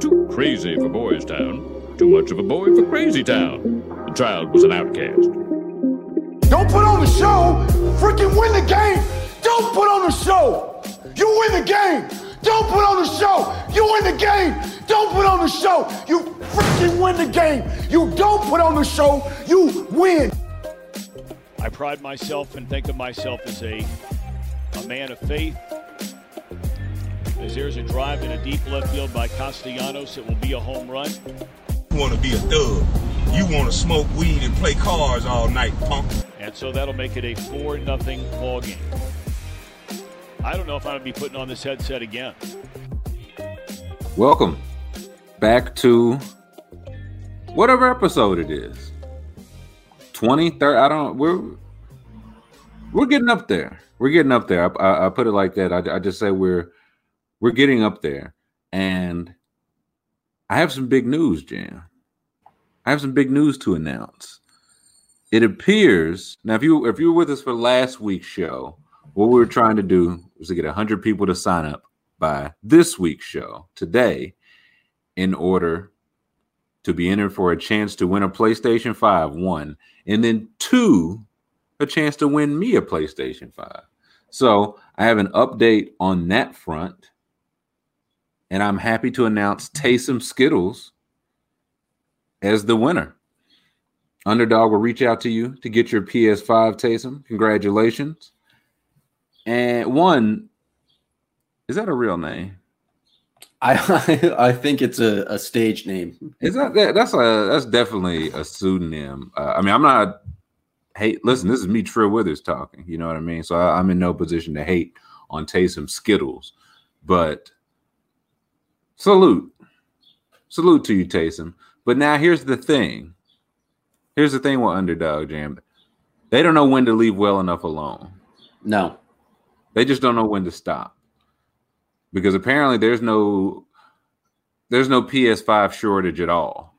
Too crazy for Boys Town. Too much of a boy for Crazy Town. The child was an outcast. Don't put on the show. Freaking win the game. Don't put on the show. You win the game. Don't put on the show. You win the game. Don't put on the show. You freaking win the game. You don't put on the show. You win. I pride myself and think of myself as a, a man of faith. As there's a drive in a deep left field by Castellanos, it will be a home run. You want to be a thug. You want to smoke weed and play cars all night, punk. And so that'll make it a 4 nothing ball game. I don't know if I'm going to be putting on this headset again. Welcome back to whatever episode it is. 20, 30, I don't, we're, we're getting up there. We're getting up there. I, I, I put it like that. I, I just say we're, we're getting up there. And I have some big news, Jam. I have some big news to announce. It appears now if you if you were with us for last week's show, what we were trying to do was to get 100 people to sign up by this week's show today in order to be entered for a chance to win a PlayStation 5 one and then two a chance to win me a PlayStation 5. So, I have an update on that front and I'm happy to announce Taysom Skittles as the winner. Underdog will reach out to you to get your PS5, Taysom. Congratulations. And one, is that a real name? I I think it's a, a stage name. Is that, that that's a that's definitely a pseudonym. Uh, I mean, I'm not hate. Listen, this is me, Trill Withers talking. You know what I mean? So I, I'm in no position to hate on Taysom Skittles, but salute, salute to you, Taysom. But now here's the thing. Here's the thing with Underdog Jam. They don't know when to leave well enough alone. No. They just don't know when to stop. Because apparently there's no there's no PS5 shortage at all.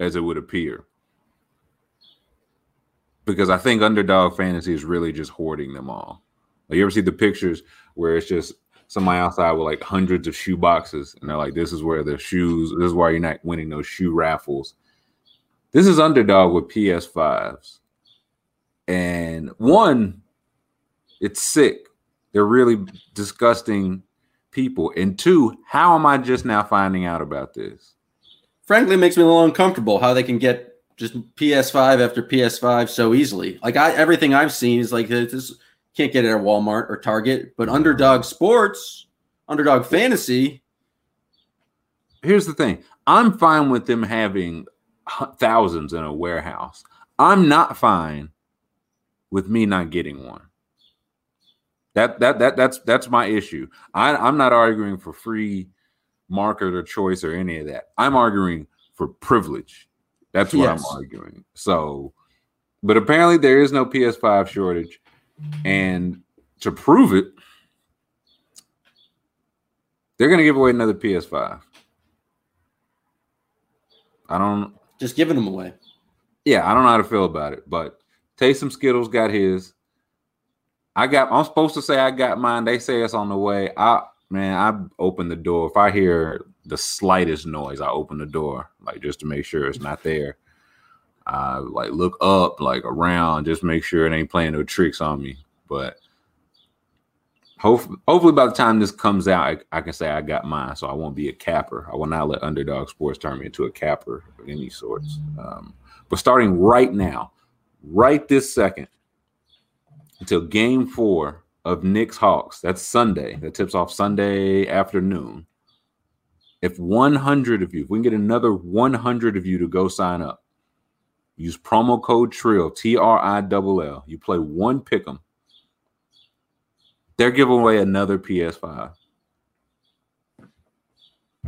As it would appear. Because I think Underdog Fantasy is really just hoarding them all. Like you ever see the pictures where it's just somebody outside with like hundreds of shoe boxes, and they're like, "This is where the shoes. This is why you're not winning those shoe raffles." This is underdog with PS5s, and one, it's sick. They're really disgusting people, and two, how am I just now finding out about this? Frankly, makes me a little uncomfortable how they can get just PS5 after PS5 so easily. Like I, everything I've seen is like this can't get it at Walmart or Target, but Underdog Sports, Underdog Fantasy. Here's the thing I'm fine with them having thousands in a warehouse. I'm not fine with me not getting one. That that that that's that's my issue. I, I'm not arguing for free market or choice or any of that. I'm arguing for privilege. That's what yes. I'm arguing. So, but apparently there is no PS5 shortage. And to prove it, they're going to give away another PS5. I don't just giving them away. Yeah, I don't know how to feel about it, but Taysom Skittles got his. I got. I'm supposed to say I got mine. They say it's on the way. I man, I open the door. If I hear the slightest noise, I open the door, like just to make sure it's not there. I like look up, like around, just make sure it ain't playing no tricks on me. But hopefully, hopefully by the time this comes out, I, I, can say I got mine, so I won't be a capper. I will not let Underdog Sports turn me into a capper of any sorts. Um, but starting right now, right this second, until Game Four of Knicks Hawks, that's Sunday. That tips off Sunday afternoon. If 100 of you, if we can get another 100 of you to go sign up, Use promo code TRILL, T R I L L. You play one pick 'em. They're giving away another PS5.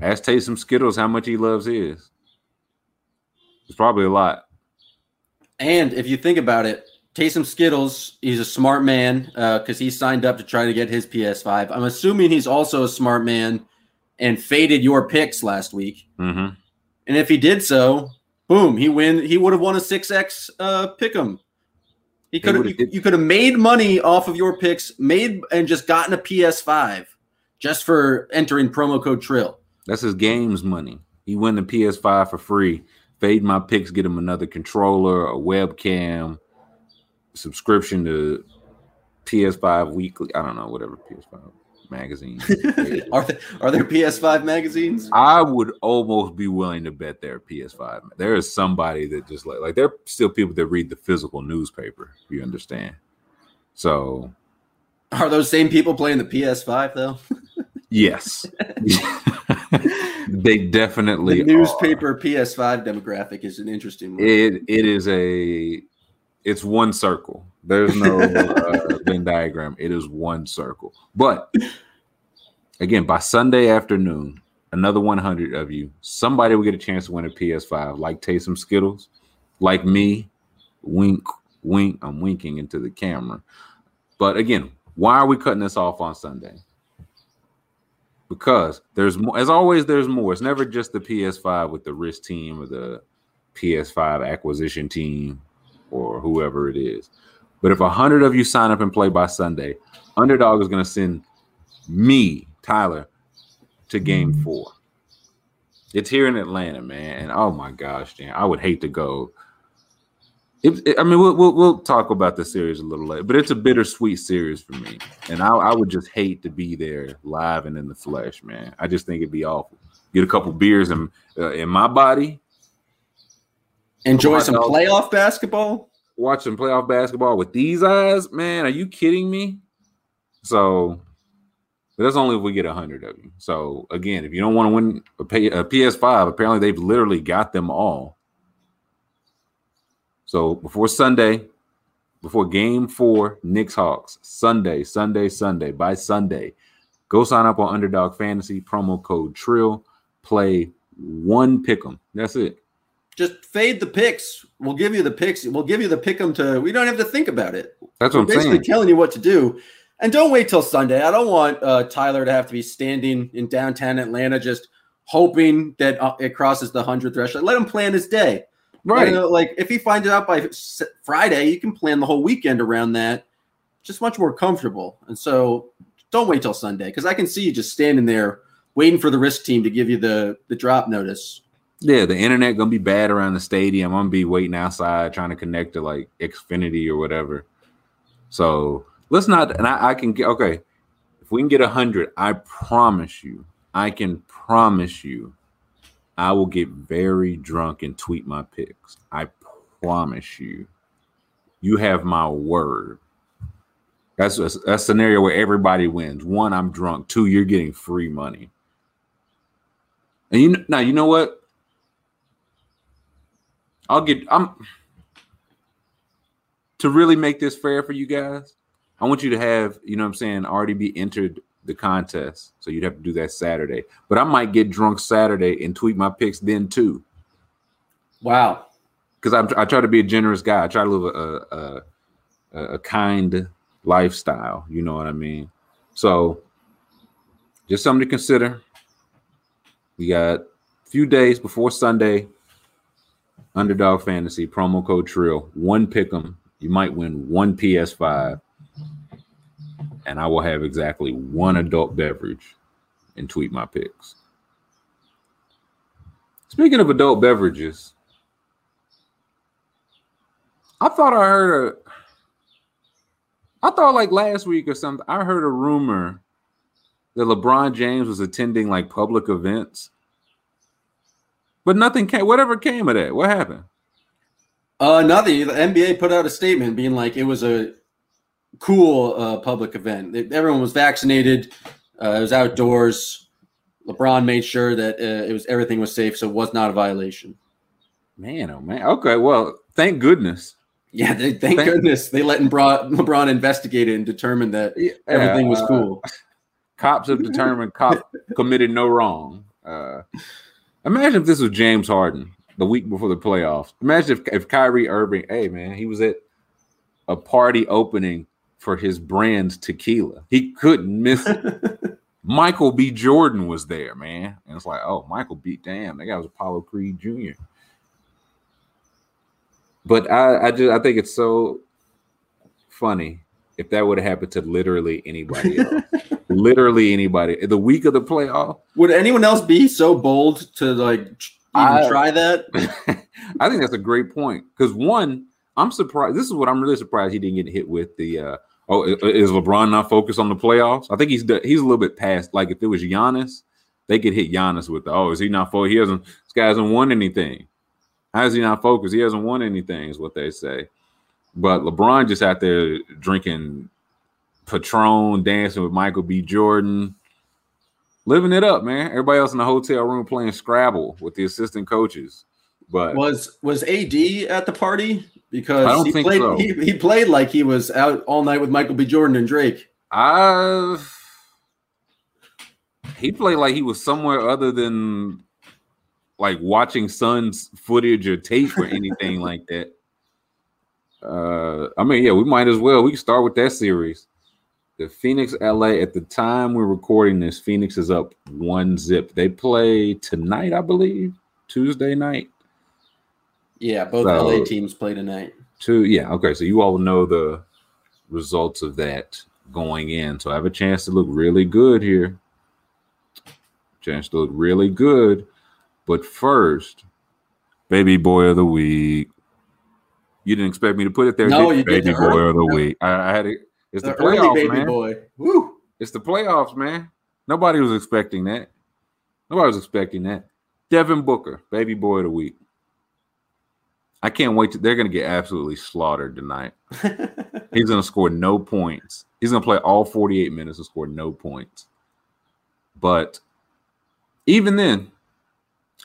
Ask Taysom Skittles how much he loves his. It's probably a lot. And if you think about it, Taysom Skittles, he's a smart man because uh, he signed up to try to get his PS5. I'm assuming he's also a smart man and faded your picks last week. Mm-hmm. And if he did so, boom, he win. He would have won a six x uh, pick 'em. He could have. You, you could have made money off of your picks, made and just gotten a PS5 just for entering promo code Trill. That's his games money. He win the PS5 for free. Fade my picks, get him another controller, a webcam, subscription to PS5 weekly. I don't know, whatever PS5 magazine. are there are there PS5 magazines? I would almost be willing to bet there are PS5. There is somebody that just like like there are still people that read the physical newspaper. You understand? So, are those same people playing the PS5 though? yes, they definitely. The newspaper are. PS5 demographic is an interesting one. It it is a it's one circle. There's no uh, Venn diagram. It is one circle. But again, by Sunday afternoon, another 100 of you, somebody will get a chance to win a PS5, like Taysom Skittles, like me. Wink, wink. I'm winking into the camera. But again, why are we cutting this off on Sunday? Because there's more, as always, there's more. It's never just the PS5 with the risk team or the PS5 acquisition team or whoever it is. But if a hundred of you sign up and play by Sunday, Underdog is going to send me, Tyler, to Game Four. It's here in Atlanta, man, and oh my gosh, Dan, I would hate to go. It, it, I mean, we'll, we'll, we'll talk about the series a little later, but it's a bittersweet series for me, and I, I would just hate to be there live and in the flesh, man. I just think it'd be awful. Get a couple beers in uh, in my body, Enjoy some playoff basketball. Watch some playoff basketball with these eyes, man. Are you kidding me? So that's only if we get a hundred of you. So again, if you don't want to win a, pay, a PS5, apparently they've literally got them all. So before Sunday, before Game Four, Knicks Hawks Sunday, Sunday, Sunday. By Sunday, go sign up on Underdog Fantasy promo code Trill. Play one pick'em. That's it just fade the picks. We'll give you the picks. We'll give you the pick them to. We don't have to think about it. That's what We're I'm basically saying. telling you what to do. And don't wait till Sunday. I don't want uh, Tyler to have to be standing in downtown Atlanta just hoping that uh, it crosses the hundred threshold. Let him plan his day. Right. You know, like if he finds it out by Friday, you can plan the whole weekend around that. Just much more comfortable. And so don't wait till Sunday because I can see you just standing there waiting for the risk team to give you the the drop notice. Yeah, the internet gonna be bad around the stadium. I'm gonna be waiting outside trying to connect to like Xfinity or whatever. So let's not. And I, I can get okay. If we can get a hundred, I promise you, I can promise you, I will get very drunk and tweet my pics. I promise you. You have my word. That's a, a scenario where everybody wins. One, I'm drunk. Two, you're getting free money. And you now you know what? I'll get I'm to really make this fair for you guys. I want you to have, you know what I'm saying, already be entered the contest. So you'd have to do that Saturday. But I might get drunk Saturday and tweet my picks then too. Wow. Because I, I try to be a generous guy. I try to live a, a, a kind lifestyle. You know what I mean? So just something to consider. We got a few days before Sunday Underdog Fantasy promo code Trill. One pick 'em. You might win one PS5, and I will have exactly one adult beverage and tweet my picks. Speaking of adult beverages, I thought I heard a. I thought like last week or something. I heard a rumor that LeBron James was attending like public events but nothing came. Whatever came of that? What happened? Uh, nothing. The NBA put out a statement being like it was a cool uh, public event. Everyone was vaccinated. Uh, it was outdoors. LeBron made sure that uh, it was everything was safe, so it was not a violation. Man, oh man. Okay, well, thank goodness. Yeah, they, thank, thank, goodness they let LeBron, LeBron investigate it and determine that yeah, everything was cool. cops have determined cop committed no wrong. Imagine if this was James Harden the week before the playoffs. Imagine if, if Kyrie Irving, hey man, he was at a party opening for his brand tequila. He couldn't miss it. Michael B. Jordan was there, man. And it's like, oh, Michael B. Damn, that guy was Apollo Creed Jr. But I, I just I think it's so funny if that would have happened to literally anybody else. literally anybody. The week of the playoff, Would anyone else be so bold to like even I- try that? I think that's a great point because one, I'm surprised. This is what I'm really surprised he didn't get hit with the. uh Oh, is LeBron not focused on the playoffs? I think he's he's a little bit past. Like if it was Giannis, they could hit Giannis with the. Oh, is he not focused? He hasn't. This guy hasn't won anything. How is he not focused? He hasn't won anything. Is what they say. But LeBron just out there drinking Patron, dancing with Michael B. Jordan, living it up, man. Everybody else in the hotel room playing Scrabble with the assistant coaches. But Was was AD at the party? Because I don't he think played so. he, he played like he was out all night with Michael B. Jordan and Drake. I've he played like he was somewhere other than like watching Suns footage or tape or anything like that. Uh, I mean, yeah, we might as well. We can start with that series. The Phoenix LA at the time we're recording this, Phoenix is up one zip. They play tonight, I believe, Tuesday night. Yeah, both So- LA teams play tonight. Two, yeah, okay. So you all know the results of that going in. So I have a chance to look really good here. Chance to look really good. But first, baby boy of the week. You didn't expect me to put it there. No, you baby boy early- of the week. I, I had it. It's the, The playoffs, baby man. boy. Woo! It's the playoffs, man. Nobody was expecting that. Nobody was expecting that. Devin Booker, baby boy of the week. I can't wait. To, they're going to get absolutely slaughtered tonight. He's going to score no points. He's going to play all 48 minutes and score no points. But even then,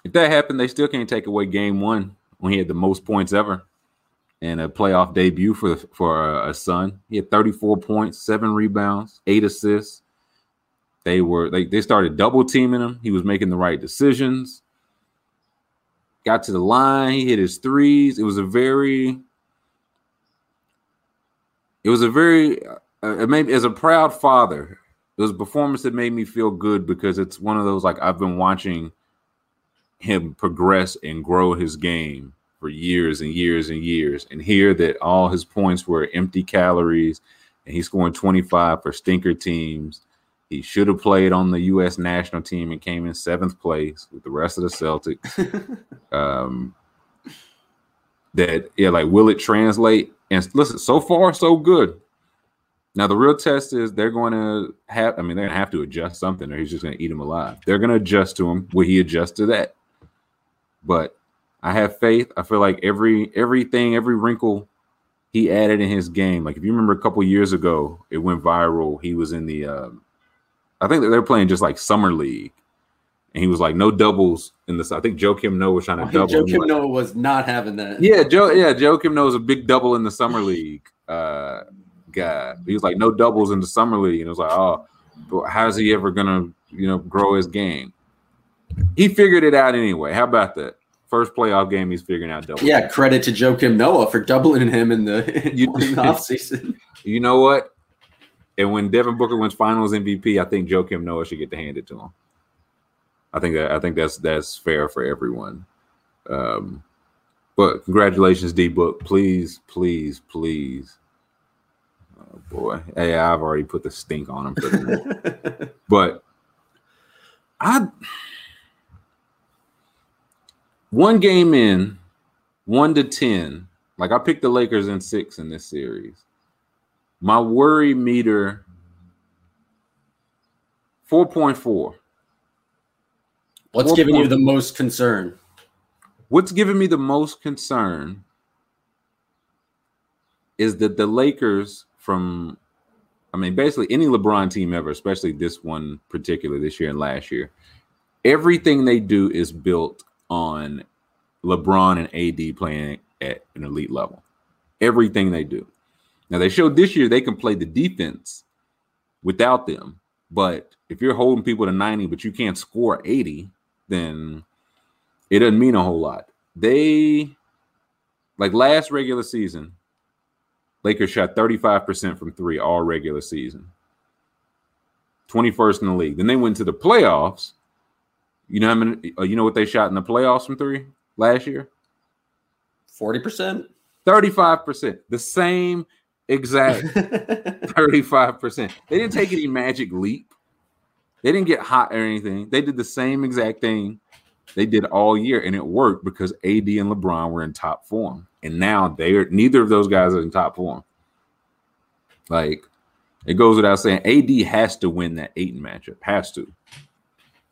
if that happened, they still can't take away game one when he had the most points ever and a playoff debut for for a, son. He had 34 points, seven rebounds, eight assists. They were they, they started double teaming him. He was making the right decisions. Got to the line, he hit his threes. It was a very it was a very uh, it made as a proud father. It was a performance that made me feel good because it's one of those like I've been watching him progress and grow his game for years and years and years and hear that all his points were empty calories and he's scoring 25 for stinker teams. He should have played on the U.S. national team and came in seventh place with the rest of the Celtics. um, that, yeah, like, will it translate? And listen, so far, so good. Now, the real test is they're going to have, I mean, they're going to have to adjust something or he's just going to eat him alive. They're going to adjust to him. Will he adjust to that? But I have faith. I feel like every everything, every wrinkle he added in his game. Like if you remember a couple years ago, it went viral. He was in the, um, I think they're playing just like summer league, and he was like no doubles in this. I think Joakim Noah was trying to double. Joe Kim like- Noah was not having that. yeah, Joe. Yeah, Joe Kim knows a big double in the summer league. Uh, guy. He was like no doubles in the summer league, and it was like, oh, but how's he ever gonna, you know, grow his game? He figured it out anyway. How about that? First playoff game, he's figuring out double. Yeah, credit to Joakim Noah for doubling him in the, in the offseason. You know what? And when Devin Booker wins Finals MVP, I think Joakim Noah should get to hand it to him. I think that I think that's that's fair for everyone. Um, but congratulations, D Book. Please, please, please. Oh boy, hey, I've already put the stink on him for the but I one game in, one to ten. Like I picked the Lakers in six in this series. My worry meter 4.4. What's Four giving you the most concern? What's giving me the most concern is that the Lakers from I mean basically any LeBron team ever, especially this one particular this year and last year, everything they do is built on LeBron and AD playing at an elite level. Everything they do. Now they showed this year they can play the defense without them. But if you're holding people to 90 but you can't score 80, then it doesn't mean a whole lot. They like last regular season, Lakers shot 35% from three all regular season. 21st in the league. Then they went to the playoffs. You know how many uh, you know what they shot in the playoffs from three last year? 40%? 35%. The same exact 35%. They didn't take any magic leap. They didn't get hot or anything. They did the same exact thing they did all year, and it worked because AD and LeBron were in top form. And now they're neither of those guys are in top form. Like it goes without saying, AD has to win that Ayton matchup. Has to.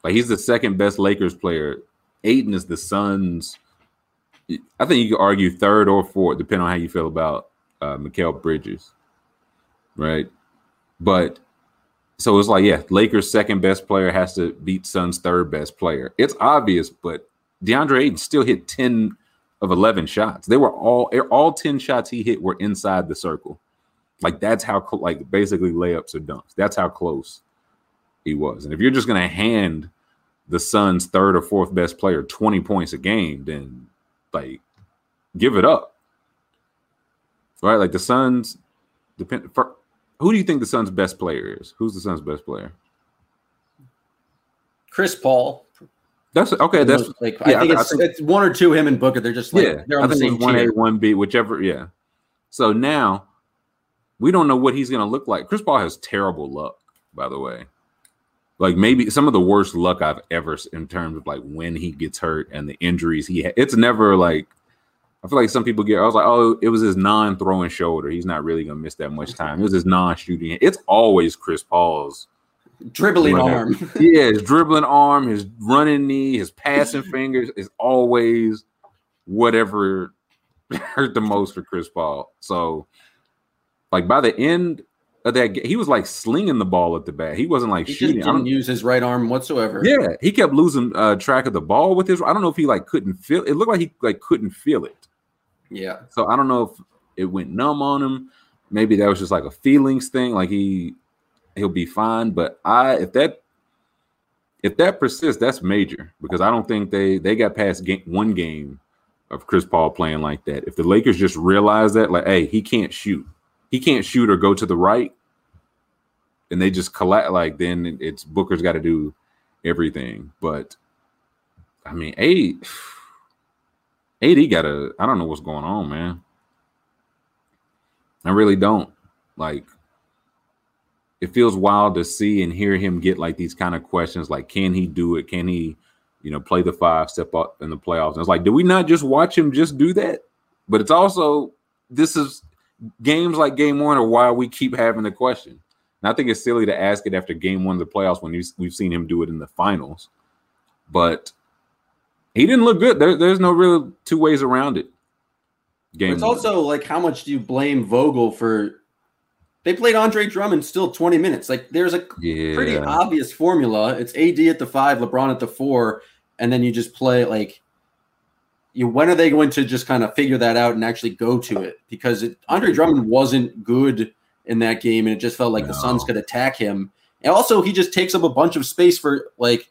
Like he's the second best Lakers player. Ayton is the Suns. I think you could argue third or fourth, depending on how you feel about uh, Mikal Bridges, right? But so it's like, yeah, Lakers' second best player has to beat Suns' third best player. It's obvious, but DeAndre Ayton still hit 10 of 11 shots. They were all all 10 shots he hit were inside the circle. Like that's how like basically layups or dunks. That's how close he was. And if you're just to hand the Suns' third or fourth best player 20 points a game, then like give it up. Right? Like the Suns depend for who do you think the Suns' best player is? Who's the Suns' best player? Chris Paul. That's okay. That's like yeah, I think, I, it's, I think, it's one or two. Him and Booker. They're just like yeah, they're on I the same one A, one B, whichever. Yeah. So now we don't know what he's going to look like. Chris Paul has terrible luck, by the way. Like maybe some of the worst luck I've ever in terms of like when he gets hurt and the injuries he. Ha- it's never like I feel like some people get. I was like, oh, it was his non-throwing shoulder. He's not really gonna miss that much time. It was his non-shooting. It's always Chris Paul's dribbling arm. yeah, his dribbling arm, his running knee, his passing fingers is always whatever hurt the most for Chris Paul. So, like by the end of that, he was like slinging the ball at the bat. He wasn't like he shooting. Just didn't use his right arm whatsoever. Yeah, he kept losing uh, track of the ball with his. I don't know if he like couldn't feel. It looked like he like couldn't feel it. Yeah. So I don't know if it went numb on him. Maybe that was just like a feelings thing. Like he he'll be fine. But I if that if that persists, that's major because I don't think they they got past game, one game of Chris Paul playing like that. If the Lakers just realize that, like, hey, he can't shoot, he can't shoot or go to the right, and they just collect, like, then it's Booker's got to do everything. But I mean, eight. AD got a I don't know what's going on, man. I really don't. Like it feels wild to see and hear him get like these kind of questions like can he do it? Can he, you know, play the five, step up in the playoffs? And it's like, do we not just watch him just do that? But it's also this is games like game one are why we keep having the question. And I think it's silly to ask it after game one of the playoffs when we've seen him do it in the finals. But he didn't look good. There, there's no real two ways around it. Game. It's one. also like how much do you blame Vogel for? They played Andre Drummond still 20 minutes. Like there's a yeah. pretty obvious formula. It's AD at the five, LeBron at the four, and then you just play like. You when are they going to just kind of figure that out and actually go to it? Because it, Andre Drummond wasn't good in that game, and it just felt like no. the Suns could attack him. And also, he just takes up a bunch of space for like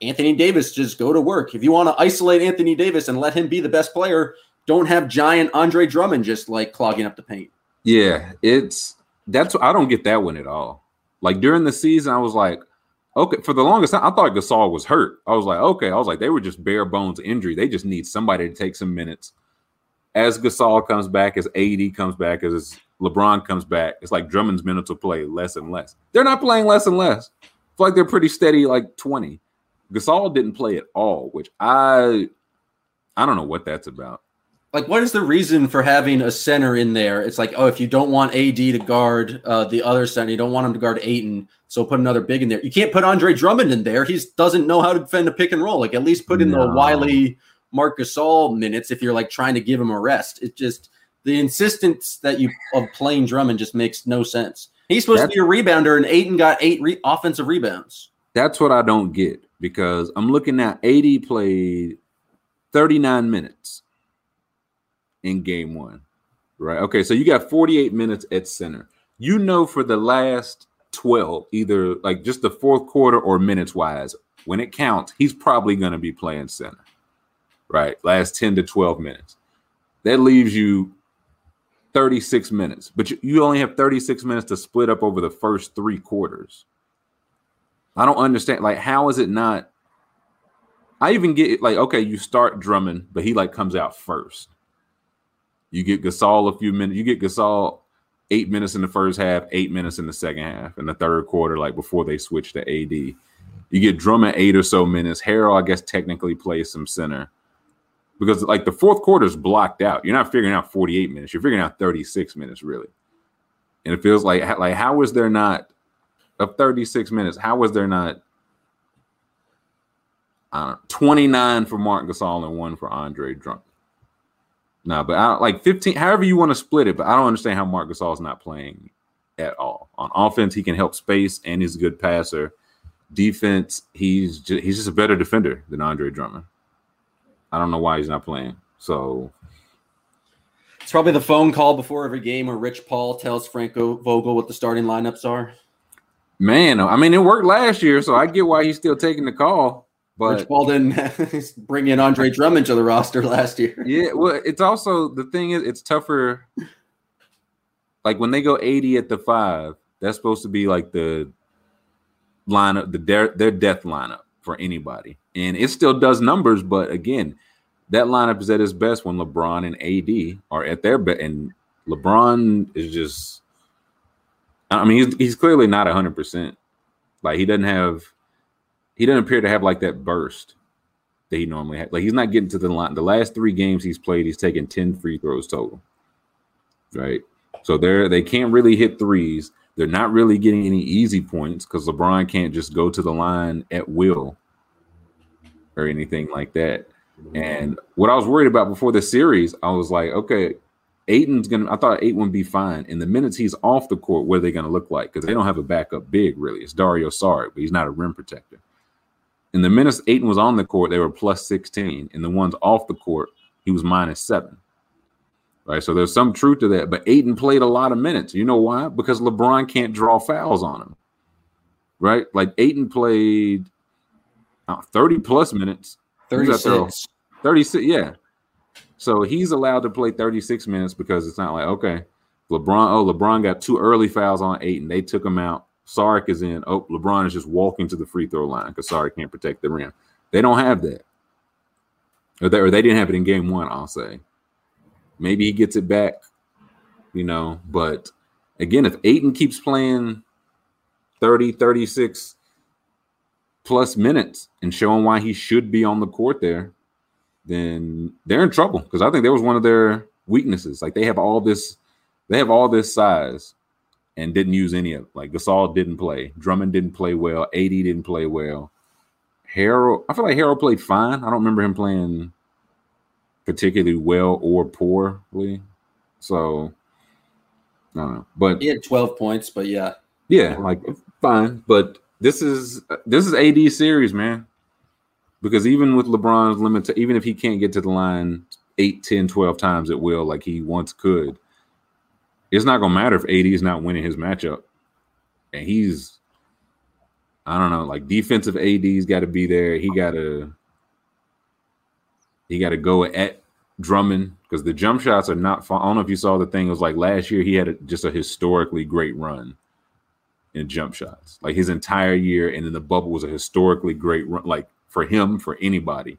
Anthony Davis just go to work. If you want to isolate Anthony Davis and let him be the best player, don't have giant Andre Drummond just like clogging up the paint. Yeah, it's that's I don't get that one at all. Like during the season, I was like, okay, for the longest time, I thought Gasol was hurt. I was like, okay, I was like, they were just bare bones injury. They just need somebody to take some minutes. As Gasol comes back, as AD comes back, as LeBron comes back, it's like Drummond's minutes will play less and less. They're not playing less and less. It's like they're pretty steady, like 20. Gasol didn't play at all, which I I don't know what that's about. Like, what is the reason for having a center in there? It's like, oh, if you don't want AD to guard uh, the other center, you don't want him to guard Ayton, so put another big in there. You can't put Andre Drummond in there. He doesn't know how to defend a pick and roll. Like, at least put in no. the Wiley, Marc Gasol minutes if you're like trying to give him a rest. It just the insistence that you of playing Drummond just makes no sense. He's supposed that's, to be a rebounder, and Ayton got eight re- offensive rebounds. That's what I don't get because I'm looking at AD played 39 minutes in game one, right? Okay, so you got 48 minutes at center. You know, for the last 12, either like just the fourth quarter or minutes wise, when it counts, he's probably going to be playing center, right? Last 10 to 12 minutes. That leaves you 36 minutes, but you only have 36 minutes to split up over the first three quarters. I don't understand. Like, how is it not? I even get like, okay, you start Drummond, but he like comes out first. You get Gasol a few minutes. You get Gasol eight minutes in the first half, eight minutes in the second half, in the third quarter, like before they switch to AD. You get Drummond eight or so minutes. Harrell, I guess, technically plays some center because like the fourth quarter is blocked out. You're not figuring out 48 minutes. You're figuring out 36 minutes really. And it feels like like how is there not of 36 minutes? How was there not uh, 29 for Marc Gasol and one for Andre Drummond? No, but I like 15, however you want to split it, but I don't understand how Marc is not playing at all. On offense, he can help space and he's a good passer. Defense, he's just, he's just a better defender than Andre Drummond. I don't know why he's not playing. So it's probably the phone call before every game where Rich Paul tells Franco Vogel what the starting lineups are. Man, I mean, it worked last year, so I get why he's still taking the call. But Rich Paul didn't bring in Andre Drummond to the roster last year. Yeah, well, it's also the thing is it's tougher. Like when they go AD at the five, that's supposed to be like the lineup, the their, their death lineup for anybody. And it still does numbers, but again, that lineup is at its best when LeBron and AD are at their best. And LeBron is just, I mean, he's, he's clearly not 100%. Like, he doesn't have, he doesn't appear to have like that burst that he normally has. Like, he's not getting to the line. The last three games he's played, he's taken 10 free throws total. Right. So they're, they can't really hit threes. They're not really getting any easy points because LeBron can't just go to the line at will or anything like that. And what I was worried about before the series, I was like, okay, Ayton's gonna. I thought Ayton would be fine. In the minutes he's off the court, what are they gonna look like? Because they don't have a backup big really. It's Dario Saric, but he's not a rim protector. In the minutes Ayton was on the court, they were plus 16. In the ones off the court, he was minus seven. Right. So there's some truth to that. But Ayton played a lot of minutes. You know why? Because LeBron can't draw fouls on him. Right? Like Ayton played uh, 30 plus minutes. 36. 36, yeah. So he's allowed to play 36 minutes because it's not like, okay, LeBron, oh, LeBron got two early fouls on Ayton. They took him out. Saric is in. Oh, LeBron is just walking to the free throw line because Saric can't protect the rim. They don't have that. Or they, or they didn't have it in game one, I'll say. Maybe he gets it back, you know. But again, if Ayton keeps playing 30, 36 plus minutes and showing why he should be on the court there, then they're in trouble. Because I think that was one of their weaknesses. Like they have all this, they have all this size and didn't use any of it. Like Gasol didn't play, Drummond didn't play well, AD didn't play well. Harrell, I feel like Harrell played fine. I don't remember him playing particularly well or poorly. So I don't know. But he had 12 points, but yeah. Yeah, like fine. But this is this is AD series, man. Because even with LeBron's limit, even if he can't get to the line 8, 10, 12 times at will, like he once could, it's not gonna matter if AD is not winning his matchup. And he's I don't know, like defensive AD's got to be there. He got to he got to go at Drummond because the jump shots are not. I don't know if you saw the thing. It was like last year he had a, just a historically great run in jump shots. Like his entire year, and then the bubble was a historically great run. Like for him, for anybody,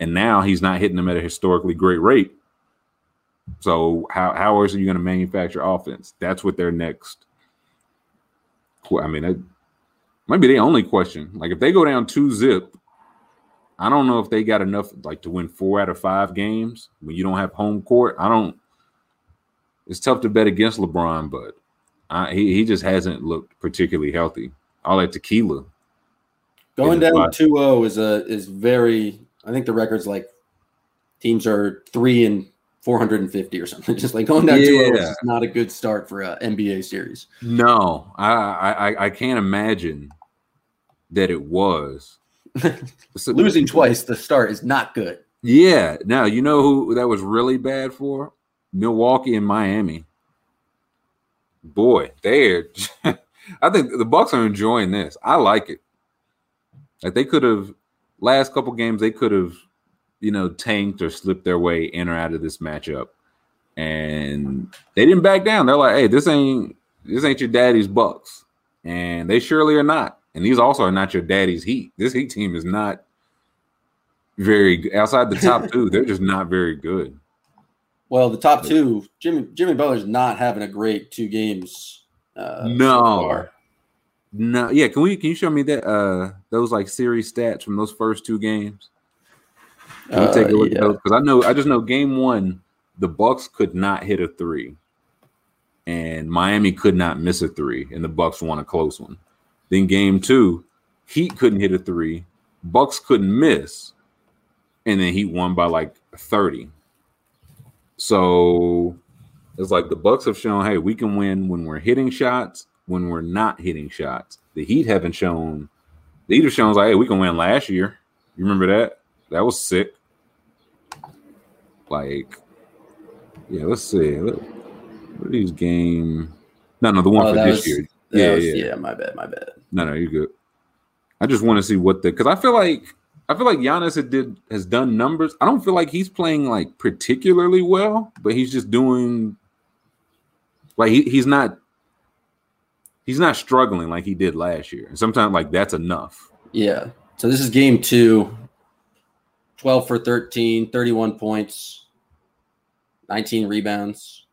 and now he's not hitting them at a historically great rate. So how how else are you going to manufacture offense? That's what their next. I mean, that might be the only question. Like if they go down two zip I don't know if they got enough like to win four out of five games when you don't have home court. I don't. It's tough to bet against LeBron, but I, he he just hasn't looked particularly healthy. All that tequila. Going down 2-0 is a is very. I think the record's like teams are three and 450 or something. Just like oh, going down yeah. 2-0 is not a good start for an NBA series. No, I I I can't imagine that it was Losing twice, the start is not good. Yeah. Now you know who that was really bad for? Milwaukee and Miami. Boy, they're. I think the Bucks are enjoying this. I like it. Like they could have last couple games, they could have, you know, tanked or slipped their way in or out of this matchup, and they didn't back down. They're like, "Hey, this ain't this ain't your daddy's Bucks," and they surely are not. And these also are not your daddy's Heat. This Heat team is not very outside the top two. They're just not very good. Well, the top two, Jimmy Jimmy Butler's not having a great two games. Uh, no, so No, yeah. Can we? Can you show me that? Uh, those like series stats from those first two games. Can we take a Uh, look yeah. at those? Because I know, I just know, game one, the Bucks could not hit a three, and Miami could not miss a three, and the Bucks won a close one. Then game two, Heat couldn't hit a three, Bucks couldn't miss, and then Heat won by like thirty. So it's like the Bucks have shown, hey, we can win when we're hitting shots, when we're not hitting shots. The Heat haven't shown. The Heat have shown like, hey, we can win last year. You remember that? That was sick. Like, yeah, let's see. What, what are these game? No, no, the one Oh, for this was- year. Yeah, was- yeah. yeah. My bad. My bad. No, no, you're good. I just want to see what the because I feel like I feel like Giannis had did has done numbers. I don't feel like he's playing like particularly well, but he's just doing like he, he's not he's not struggling like he did last year. And sometimes like that's enough. Yeah. So this is game two. 12 for 13, 31 points, 19 rebounds.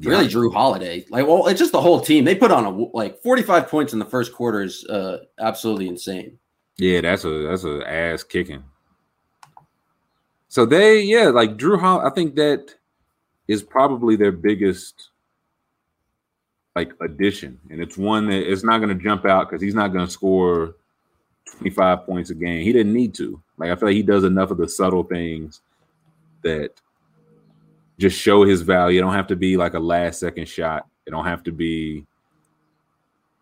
Really, Jrue Holiday. Like, well, it's just the whole team. They put on a like 45 points in the first quarter is uh, absolutely insane. Yeah, that's a that's a ass kicking. So they yeah, like Drew Hall, I think that is probably their biggest like addition. And it's one that it's not gonna jump out because he's not gonna score 25 points a game. He didn't need to. Like I feel like he does enough of the subtle things that just show his value. It don't have to be like a last second shot. It don't have to be,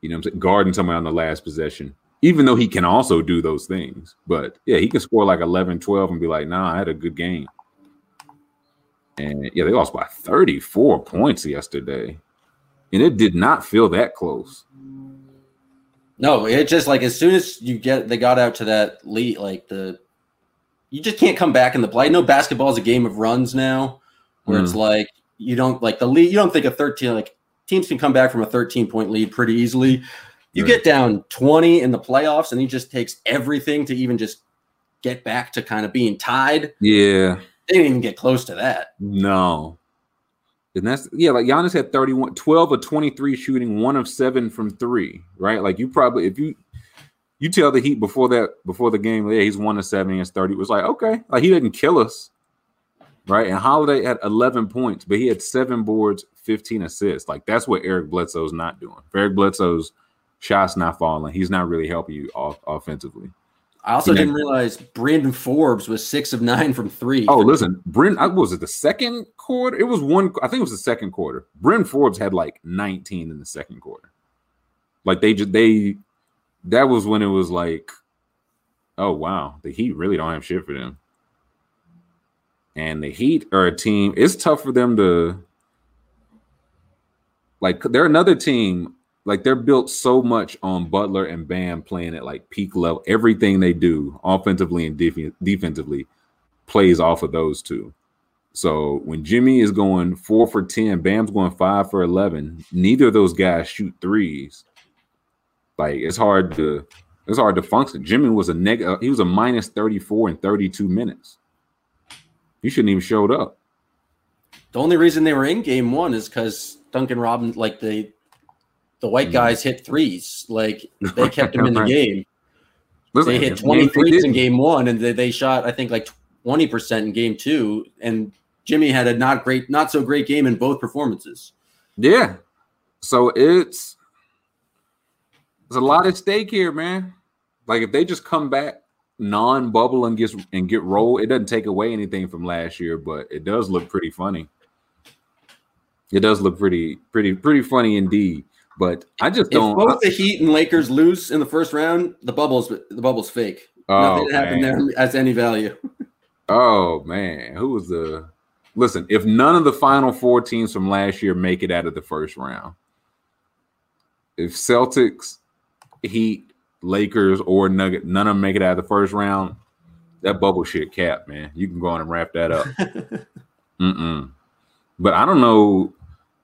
you know, I'm saying, guarding somebody on the last possession even though he can also do those things. But yeah, he can score like 11, 12 and be like, nah, I had a good game. And yeah, they lost by 34 points yesterday. And it did not feel that close. No, it just like as soon as you get they got out to that lead, like the you just can't come back in the play. I know basketball is a game of runs now, where it's mm. like you don't like the lead. You don't think a thirteen like teams can come back from a thirteen point lead pretty easily. You Right. get down twenty in the playoffs, and he just takes everything to even just get back to kind of being tied. Yeah, They didn't even get close to that. no. And that's yeah, like Giannis had 31, 12 of 23 shooting, one of seven from three, right? Like you probably if you you tell the Heat before that before the game, yeah, he's one of seven against 30. It was like, okay, like he didn't kill us. Right. And Holiday had 11 points, but he had seven boards, 15 assists. Like that's what Eric Bledsoe's not doing. Eric Bledsoe's shots not falling. He's not really helping you off offensively. I also didn't realize Bryn Forbes was six of nine from three. Oh, listen, Bryn, I- was it the second quarter? It was one, I think it was the second quarter. Bryn Forbes had like 19 in the second quarter. Like they just, they, that was when it was like, oh, wow, the Heat really don't have shit for them. And the Heat are a team, it's tough for them to, like, they're another team, like, they're built so much on Butler and Bam playing at like peak level. Everything they do, offensively and def- defensively, plays off of those two. So when Jimmy is going four for 10, Bam's going five for 11, neither of those guys shoot threes. Like it's hard to, it's hard to function. Jimmy was a neg, uh, he was a minus 34 in 32 minutes. He shouldn't even showed up. The only reason they were in game one is because Duncan Robin, like the the white mm-hmm. guys hit threes. Like they kept him in the game. They hit if 20 they threes in game one and they, they shot, I think, like 20% in game two. And Jimmy had a not great, not so great game in both performances. Yeah. So it's there's a lot at stake here, man. Like if they just come back non-bubble and get and get rolled, it doesn't take away anything from last year, but it does look pretty funny. It does look pretty, pretty, pretty funny indeed. But I just If don't. If both the Heat and Lakers lose in the first round, the bubble's the bubble's fake. Oh, Nothing happened there has any value. Oh man, who was the? Listen, if none of the final four teams from last year make it out of the first round, if Celtics, Heat, Lakers, or Nugget, none of them make it out of the first round, that bubble shit cap, man. You can go on and wrap that up. Mm-mm. But I don't know.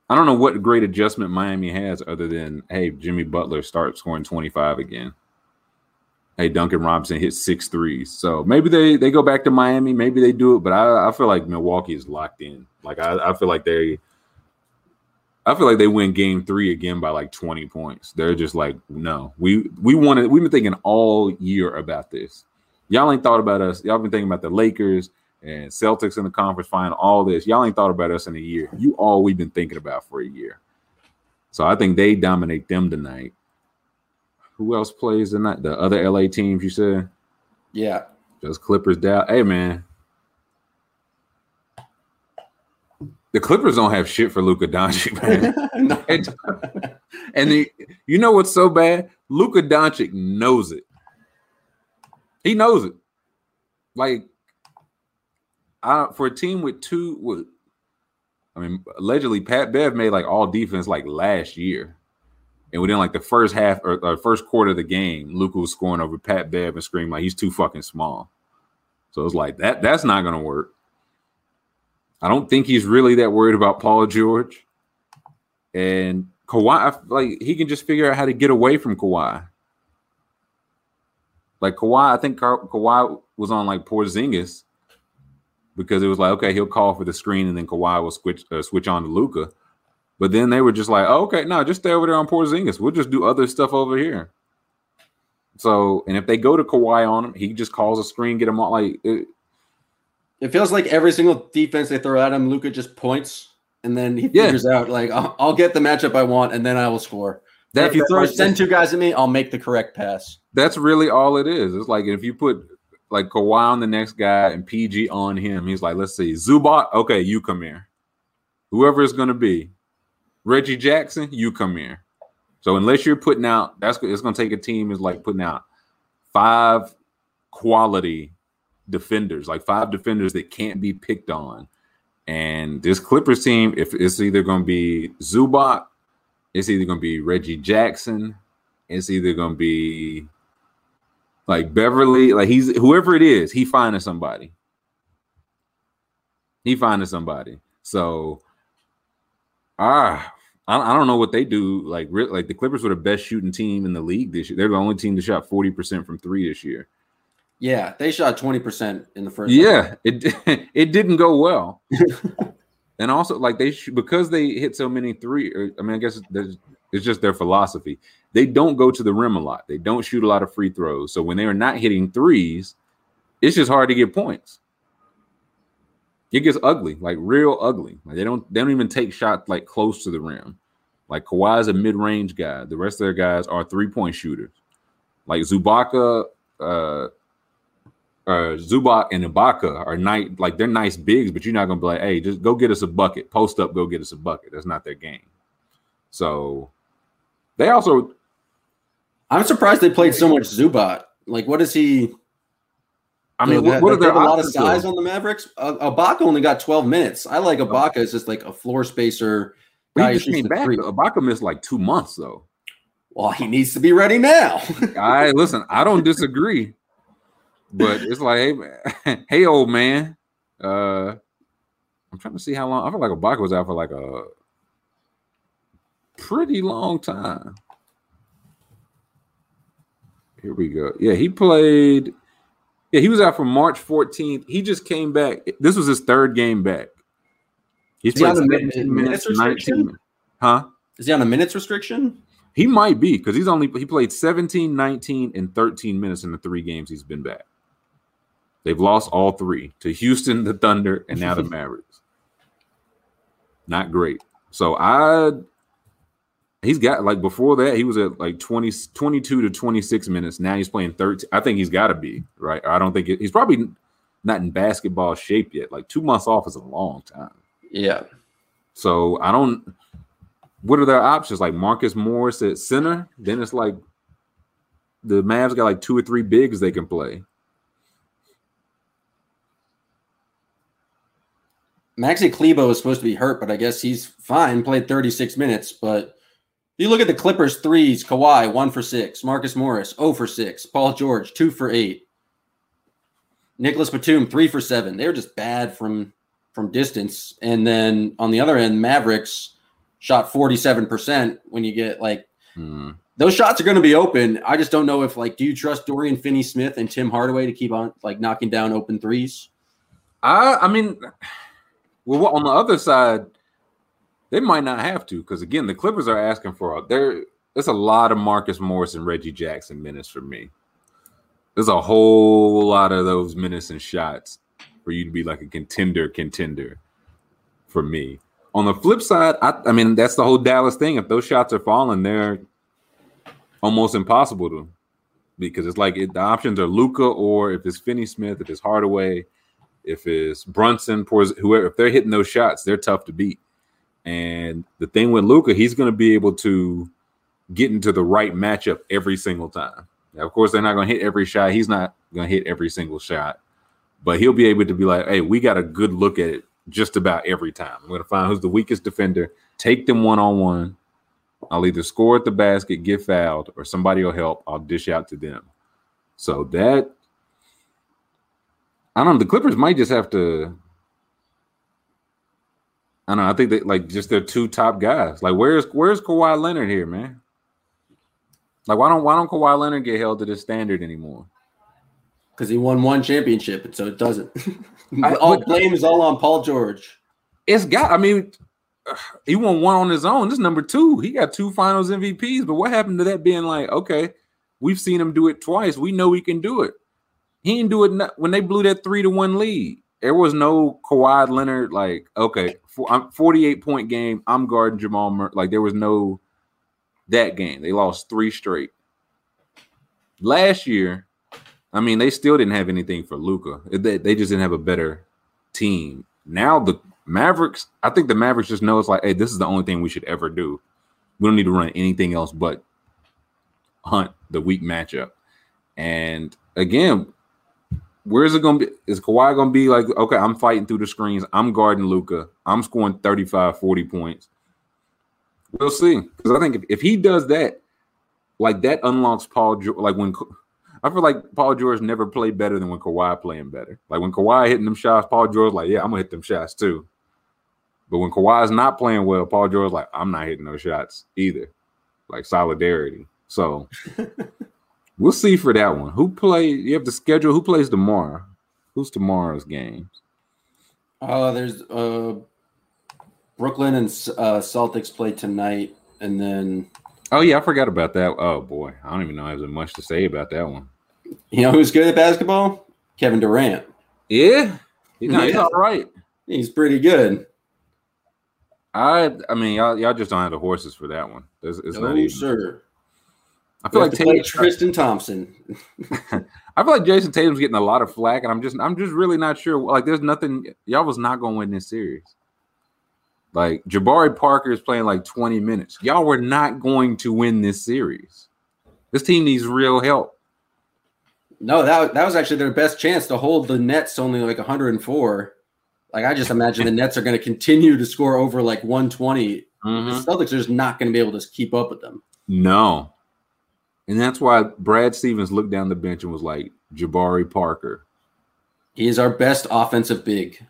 I don't know what great adjustment Miami has other than hey, Jimmy Butler starts scoring 25 again. Hey, Duncan Robinson hit six threes. So maybe they they go back to Miami, maybe they do it, but I, I feel like Milwaukee is locked in. Like I, I feel like they I feel like they win game three again by like 20 points. They're just like, no, we we wanted we've been thinking all year about this. Y'all ain't thought about us. Y'all been thinking about the Lakers and Celtics in the conference final, all this. Y'all ain't thought about us in a year. You all we've been thinking about for a year. So I think they dominate them tonight. Who else plays tonight? The other LA teams you said? Yeah. Just Clippers down. Hey man. The Clippers don't have shit for Luka Doncic, man. No. and and the, you know what's so bad? Luka Doncic knows it. He knows it. Like, I, for a team with two, with, I mean, allegedly Pat Bev made like all defense like last year, and within like the first half or, or first quarter of the game, Luka was scoring over Pat Bev and screaming like he's too fucking small. So it's like that. That's not gonna work. I don't think he's really that worried about Paul George. And Kawhi, like he can just figure out how to get away from Kawhi. Like Kawhi, I think Ka- Kawhi was on like Porzingis because it was like, okay, he'll call for the screen and then Kawhi will switch uh, switch on to Luka. But then they were just like, oh, okay, no, just stay over there on Porzingis. We'll just do other stuff over here. So, and if they go to Kawhi on him, he just calls a screen, get him all like it, It feels like every single defense they throw at him, Luka just points and then he Yeah. figures out like I'll, I'll get the matchup I want and then I will score. That- if you throw send two guys at me, I'll make the correct pass. that's really all it is. It's like if you put like Kawhi on the next guy and PG on him, he's like, let's see, Zubac, okay, you come here. Whoever it's gonna be, Reggie Jackson, you come here. So unless you're putting out, that's it's gonna take a team is like putting out five quality defenders, like five defenders that can't be picked on. And this Clippers team, if it's either gonna be Zubac, it's either gonna be Reggie Jackson, it's either gonna be like Beverly, like he's whoever it is, he finding somebody. He finding somebody. So ah, I, I don't know what they do. Like like the Clippers were the best shooting team in the league this year. They're the only team that shot 40% from three this year. Yeah, they shot 20% in the first Yeah, it it didn't go well. and also like they sh- because they hit so many three or, I mean I guess there's it's just their philosophy. They don't go to the rim a lot. They don't shoot a lot of free throws. So when they are not hitting threes, it's just hard to get points. It gets ugly, like real ugly. Like they don't they don't even take shots like close to the rim. Like Kawhi is a mid-range guy. The rest of their guys are three-point shooters. Like Zubaka, uh uh Zubac and Ibaka are nice, like they're nice bigs, but you're not gonna be like, hey, just go get us a bucket, post up, go get us a bucket. That's not their game. So they also I'm surprised they played so much Zubac. Like, what is he? I mean, what, what are their have a lot of size on the Mavericks? Uh, Ibaka only got 12 minutes. I like Ibaka as just like a floor spacer. Guy he just came back. three. Ibaka missed like two months though. Well, he needs to be ready now. I listen, I don't disagree, but it's like, hey, man, hey, old man. Uh, I'm trying to see how long. I feel like Ibaka was out for like a pretty long time. Here we go. Yeah, he played. Yeah, he was out from March 14th. He just came back. This was his third game back. He's he on played the minutes restriction? minutes. Huh? is he on a minutes restriction? He might be because he's only he played 17, 19, and 13 minutes in the three games he's been back. They've lost all three to Houston, the Thunder, and now the Mavericks. Not great. So I he's got like before that, he was at like 20, 22 to 26 minutes. Now he's playing 13. I think he's got to be, right? I don't think it, he's probably not in basketball shape yet. Like two months off is a long time. Yeah. So I don't. What are their options? Like Marcus Morris at center. Then it's like the Mavs got like two or three bigs they can play. Maxi Kleber is supposed to be hurt, but I guess he's fine. Played 36 minutes. But if you look at the Clippers threes, Kawhi, one for six. Marcus Morris, 0 for six. Paul George, two for eight. Nicholas Batum, three for seven. They were just bad from from distance. And then on the other end, Mavericks shot 47% when you get like Hmm. those shots are going to be open. I just don't know if like, do you trust Dorian Finney Smith and Tim Hardaway to keep on like knocking down open threes? I I mean, well, on the other side, They might not have to because again, the Clippers are asking for a there. There's a lot of Marcus Morris and Reggie Jackson minutes for me. There's a whole lot of those minutes and shots for you to be like a contender, contender for me. On the flip side, I, I mean that's the whole Dallas thing. If those shots are falling, they're almost impossible to because it's like it, the options are Luka or if it's Finney Smith, if it's Hardaway, if it's Brunson, whoever. If they're hitting those shots, they're tough to beat. And the thing with Luka, he's going to be able to get into the right matchup every single time. Now, of course, they're not going to hit every shot. He's not going to hit every single shot, but he'll be able to be like, "Hey, we got a good look at it just about every time. I'm going to find who's the weakest defender, take them one on one. I'll either score at the basket, get fouled, or somebody will help. I'll dish out to them. So that I don't know. The Clippers might just have to. I don't know. I think they like just their two top guys. Like, where's where's Kawhi Leonard here, man? Like, why don't why don't Kawhi Leonard get held to this standard anymore? Because he won one championship, and so it doesn't. all blame is all on Paul George. It's got. I mean, he won one on his own. This number two. He got two Finals MVPs. But what happened to that being like, okay, we've seen him do it twice. We know he can do it. He didn't do it when they blew that three to one lead. There was no Kawhi Leonard like, okay, for, I'm 48 point game. I'm guarding Jamal Murray. Like there was no that game. They lost three straight. Last year, I mean, they still didn't have anything for Luka. They, they just didn't have a better team. Now the Mavericks, I think the Mavericks just know it's like, hey, this is the only thing we should ever do. We don't need to run anything else but hunt the weak matchup. And again, where's it gonna be? Is Kawhi gonna be like, okay, I'm fighting through the screens, I'm guarding Luka, I'm scoring 35, 40 points. We'll see. Because I think if, if he does that, like that unlocks Paul George. Like when I feel like Paul George never played better than when Kawhi playing better. Like when Kawhi hitting them shots, Paul George like, yeah, I'm gonna hit them shots too. But when Kawhi's not playing well, Paul George like, I'm not hitting those shots either. Like solidarity. So we'll see for that one. Who play? You have the schedule. Who plays tomorrow? Who's tomorrow's games? Uh, there's uh Brooklyn and uh, Celtics play tonight, and then. Oh yeah, I forgot about that. Oh boy, I don't even know I have much to say about that one. You know who's good at basketball? Kevin Durant. Yeah, no, yeah. he's all right. He's pretty good. I I mean y'all y'all just don't have the horses for that one. It's, it's no, not even, sir. I feel like Tatum, Tristan Thompson. I feel like Jayson Tatum's getting a lot of flack, and I'm just I'm just really not sure. Like, there's nothing. Y'all was not going to win this series. Like Jabari Parker is playing like 20 minutes. Y'all were not going to win this series. This team needs real help. No, that, that was actually their best chance to hold the Nets only like 104. Like I just imagine the Nets are going to continue to score over like 120. Mm-hmm. The Celtics are just not going to be able to keep up with them. No. And that's why Brad Stevens looked down the bench and was like, Jabari Parker. He is our best offensive big.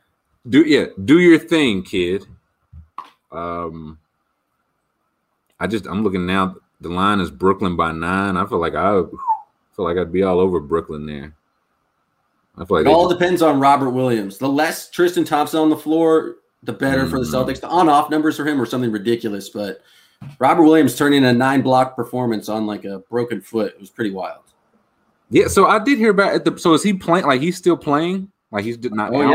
Do yeah, do your thing, kid. Um, I just I'm looking now. The line is Brooklyn by nine. I feel like I feel like I'd be all over Brooklyn there. I feel like it all just, depends on Robert Williams. The less Tristan Thompson on the floor, the better mm-hmm. for the mm-hmm. Celtics. The on-off numbers for him are something ridiculous, but Robert Williams turning a nine-block performance on like a broken foot it was pretty wild. Yeah, so I did hear about it. So is he playing? Like he's still playing? Like he's not? Oh out?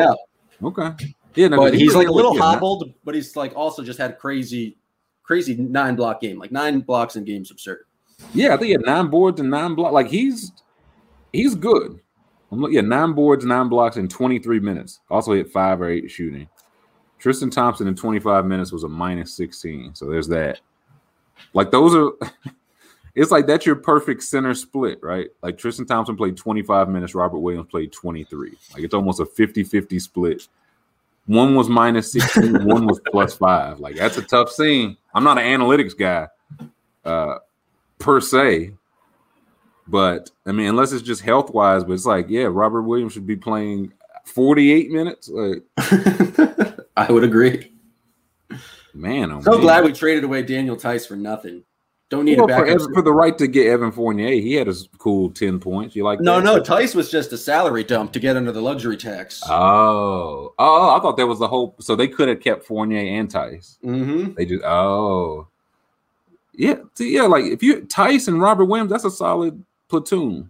yeah. Okay. Yeah, no, but he's like a little hobbled, but he's like also just had crazy, crazy nine block game, like nine blocks in games absurd. Yeah, I think he had nine boards and nine block. Like he's he's good. I'm looking, yeah, nine boards, nine blocks in 23 minutes. Also hit five or eight shooting. Tristan Thompson in 25 minutes was a minus 16. So there's that. Like those are it's like that's your perfect center split, right? Like Tristan Thompson played 25 minutes, Robert Williams played 23. Like it's almost a 50-50 split one was minus 16, one was plus five. Like that's a tough scene. I'm not an analytics guy, uh, per se. But I mean, unless it's just health wise, but it's like, yeah, Robert Williams should be playing 48 minutes. Like, I would agree. Man, oh so man. glad we traded away Daniel Theis for nothing. Don't need Well, a for, backup. Evan- for the right to get Evan Fournier, he had a cool ten points. You like no, that? no, Theis was just a salary dump to get under the luxury tax. Oh, oh, I thought that was the whole. So they could have kept Fournier and Theis. mm-hmm. They just oh, yeah, see, yeah. Like if you Theis and Robert Williams, that's a solid platoon.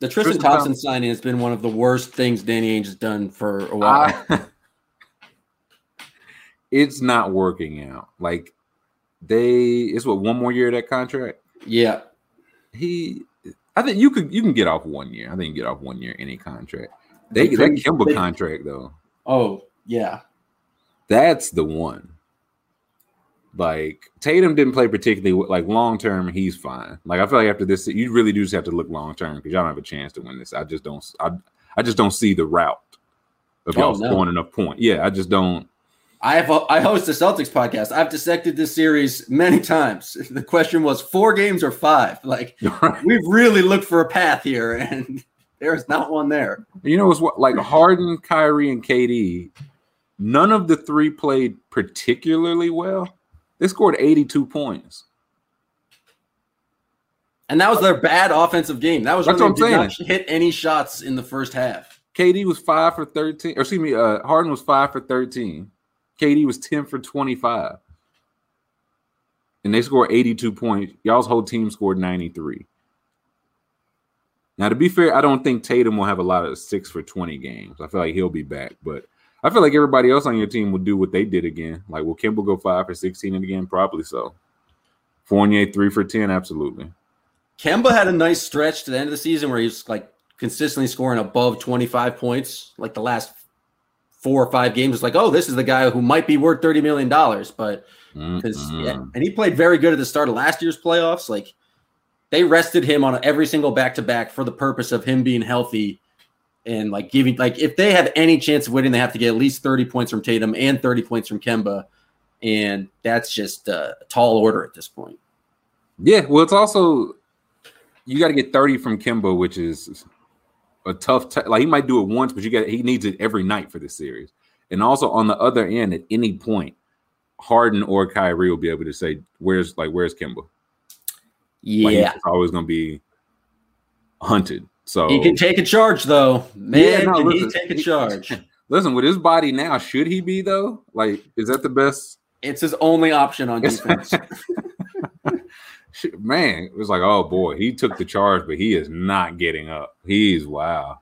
The Tristan Tristan Thompson Thompson- signing has been one of the worst things Danny Ainge has done for a while. I- it's not working out. Like they, it's what one more year of that contract. yeah. He, I think you could you can get off one year. I think you get off one year any contract. They that they- contract though. Oh, yeah. That's the one. Like Tatum didn't play particularly like long term. He's fine. Like I feel like after this, you really do just have to look long term because y'all don't have a chance to win this. I just don't. I I just don't see the route of Oh, y'all no. scoring enough point. Yeah, I just don't. I have I host the Celtics podcast. I've dissected this series many times. The question was four games or five. Like we've really looked for a path here, and there's not one there. You know, it's what like Harden, Kyrie, and KD. None of the three played particularly well. They scored 82 points. And that was their bad offensive game. That was when they what did I'm not hit any shots in the first half. KD was five for 13. Or excuse me, uh, Harden was five for 13. KD was 10 for 25. And they scored 82 points. Y'all's whole team scored 93. Now, to be fair, I don't think Tatum will have a lot of six for 20 games. I feel like he'll be back, but I feel like everybody else on your team will do what they did again. Like, will Kemba go five for 16 and again? Probably so. Fournier, three for 10, absolutely. Kemba had a nice stretch to the end of the season where he was like consistently scoring above 25 points. Like the last four or five games, it's like, oh, this is the guy who might be worth $30 million. But mm-hmm. because Mm-mm. yeah, and he played very good at the start of last year's playoffs. Like they rested him on every single back to back for the purpose of him being healthy and like giving like if they have any chance of winning, they have to get at least 30 points from Tatum and 30 points from Kemba. And that's just a tall order at this point. Yeah, well, it's also you got to get 30 from Kemba, which is a tough t- like he might do it once, but you get he needs it every night for this series. And also on the other end, at any point, Harden or Kyrie will be able to say, Where's like where's? Like, Yeah. he's always gonna be hunted. So He can take a charge though. Man, Yeah, no, can listen, he take a charge? listen, with his body now, should he be though? Like, is that the best It's his only option on defense. Man, it was like, oh boy, he took the charge, but he is not getting up. He's wow.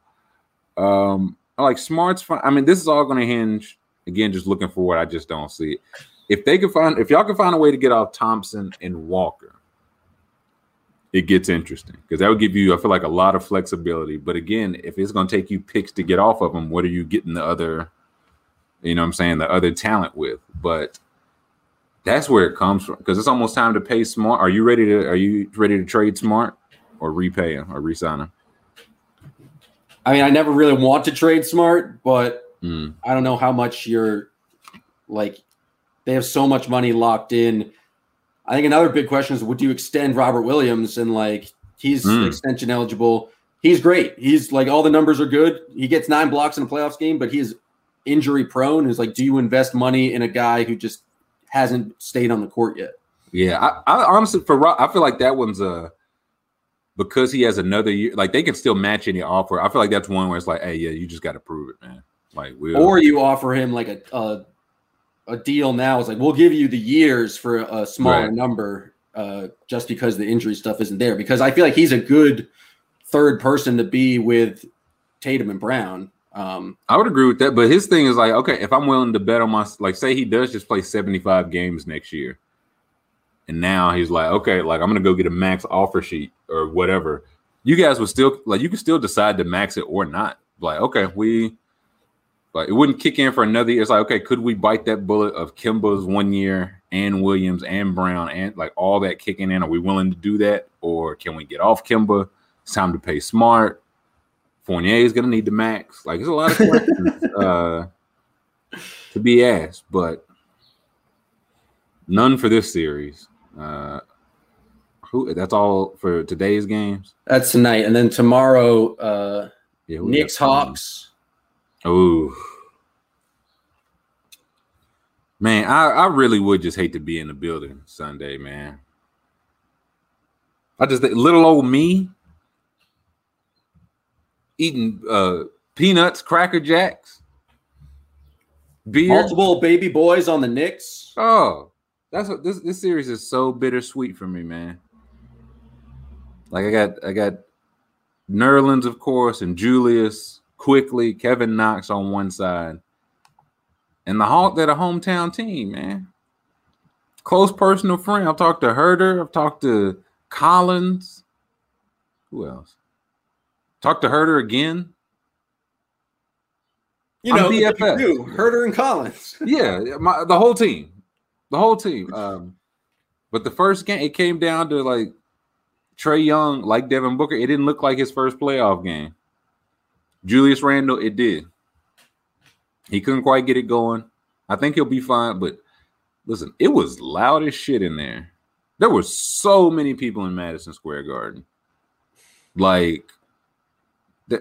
Um, like smarts. Fun. I mean, this is all going to hinge again. Just looking for what I just don't see. it. If they can find, if y'all can find a way to get off Thompson and Walker, it gets interesting because that would give you, I feel like, a lot of flexibility. But again, if it's going to take you picks to get off of them, what are you getting the other, you know, I'm saying the other talent with? But that's where it comes from because it's almost time to pay Smart. Are you ready to? Are you ready to trade Smart or repay him or resign him? I mean, I never really want to trade Smart, but Mm. I don't know how much you're like they have so much money locked in. I think another big question is would you extend Robert Williams and like he's Mm. extension eligible. He's great. He's like all the numbers are good. He gets nine blocks in a playoffs game, but he's injury prone. Is like, do you invest money in a guy who just hasn't stayed on the court yet? Yeah, I, I honestly for Rob, I feel like that one's a because he has another year. Like they can still match any offer. I feel like that's one where it's like, hey, yeah, you just got to prove it, man. Like we Or you offer him like a a, a deal now. It's like we'll give you the years for a smaller Right. number, uh, just because the injury stuff isn't there. Because I feel like he's a good third person to be with Tatum and Brown. Um, I would agree with that. But his thing is like, okay, if I'm willing to bet on my like, say he does just play 75 games next year, and now he's like, okay, like I'm gonna go get a max offer sheet or whatever. You guys would still like you can still decide to max it or not. Like, okay, we like it wouldn't kick in for another year. It's like, okay, could we bite that bullet of Kemba's one year and Williams and Brown and like all that kicking in? Are we willing to do that? Or can we get off Kimba? It's time to pay Smart. Fournier is gonna need the max. Like there's a lot of questions uh, to be asked, but none for this series. Uh, who? That's all for today's games. that's tonight, and then tomorrow, uh, Yeah, Knicks Hawks. Oh man, I, I really would just hate to be in the building Sunday, man. I just think little old me eating uh, peanuts, cracker jacks, beer. Multiple baby boys on the Knicks. Oh, that's what this this series is so bittersweet for me, man. Like I got I got Nerlens, of course, and Julius Quickley, Kevin Knox on one side. And the Hawk, they're the hometown team, man. Close personal friend. I've talked to Huerter. I've talked to Collins. Who else? Talked to Huerter again. You know, BFF. you Huerter and Collins. Yeah, my, the whole team, the whole team. Um, but the first game, it came down to like Trae Young, like Devin Booker. It didn't look like his first playoff game. Julius Randle, it did. He couldn't quite get it going. I think he'll be fine. But listen, it was loud as shit in there. There were so many people in Madison Square Garden. Like,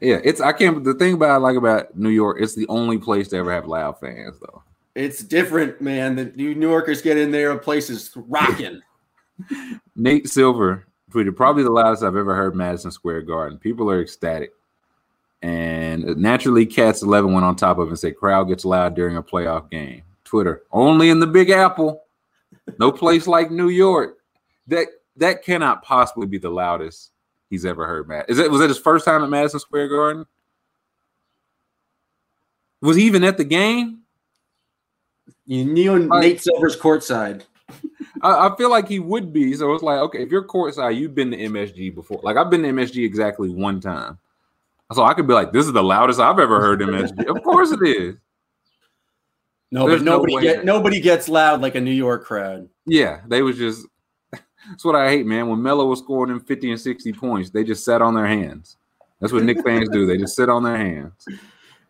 yeah, it's I can't. The thing about I like about New York, it's the only place to ever have loud fans, though. It's different, man. The New Yorkers get in there, a place is rocking. Nate Silver tweeted, probably the loudest I've ever heard Madison Square Garden. People are ecstatic. And naturally, Cats 11 went on top of it and said, crowd gets loud during a playoff game. Twitter, only in the Big Apple. No place like New York. That that cannot possibly be the loudest he's ever heard, Matt. Is it was it his first time at Madison Square Garden? Was he even at the game? You knew Nate Silver's courtside. I, I feel like he would be. So it's like, okay, if you're courtside, you've been to MSG before. Like I've been to MSG exactly one time. So I could be like, this is the loudest I've ever heard MSG. of course it is. No, There's but nobody way. get nobody gets loud like a New York crowd. Yeah, they was just that's what I hate, man. When Melo was scoring them 50 and 60 points, they just sat on their hands. That's what Knick fans do. They just sit on their hands.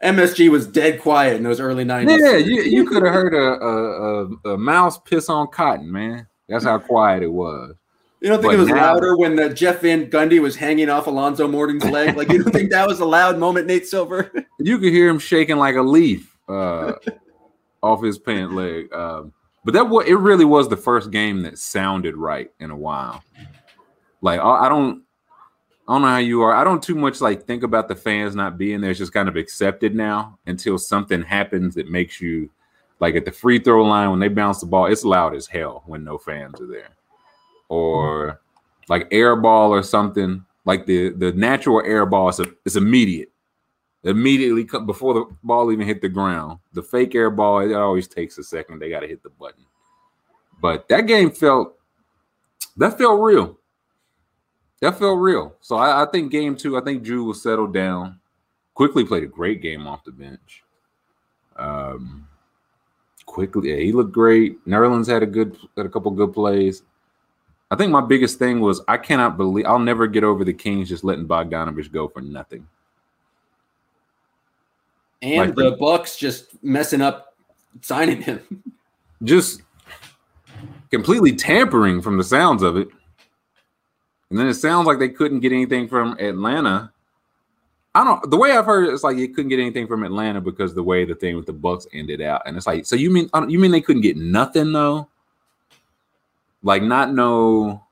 MSG was dead quiet in those early 90s. Yeah, you, you could have heard a, a, a, mouse piss on cotton, man. That's how quiet it was. You don't think But it was now- louder when the Jeff Van Gundy was hanging off Alonzo Mourning's leg? Like you don't think that was a loud moment, Nate Silver? You could hear him shaking like a leaf uh, off his pant leg. Um, but that was it. Really was the first game that sounded right in a while. Like I, don't, I don't know how you are. I don't too much like think about the fans not being there. It's just kind of accepted now until something happens that makes you like at the free throw line when they bounce the ball. It's loud as hell when no fans are there, or like air ball or something. Like the the natural air ball is, a, is immediate immediately before the ball even hit the ground. The fake air ball, it always takes a second. They got to hit the button. But that game felt that felt real. That felt real. So I, I think game two, I think Drew will settle down. Quickley played a great game off the bench. Um, Quickley, yeah, he looked great. Nerlens had a good, had a couple good plays. I think my biggest thing was I cannot believe I'll never get over the Kings just letting Bogdanovich go for nothing. And Like- the Bucks just messing up signing him. just completely tampering from the sounds of it. And then it sounds like they couldn't get anything from Atlanta. I don't the way I've heard it, it's like you couldn't get anything from Atlanta because the way the thing with the Bucks ended out. And it's like, so you mean you mean they couldn't get nothing though? Like not no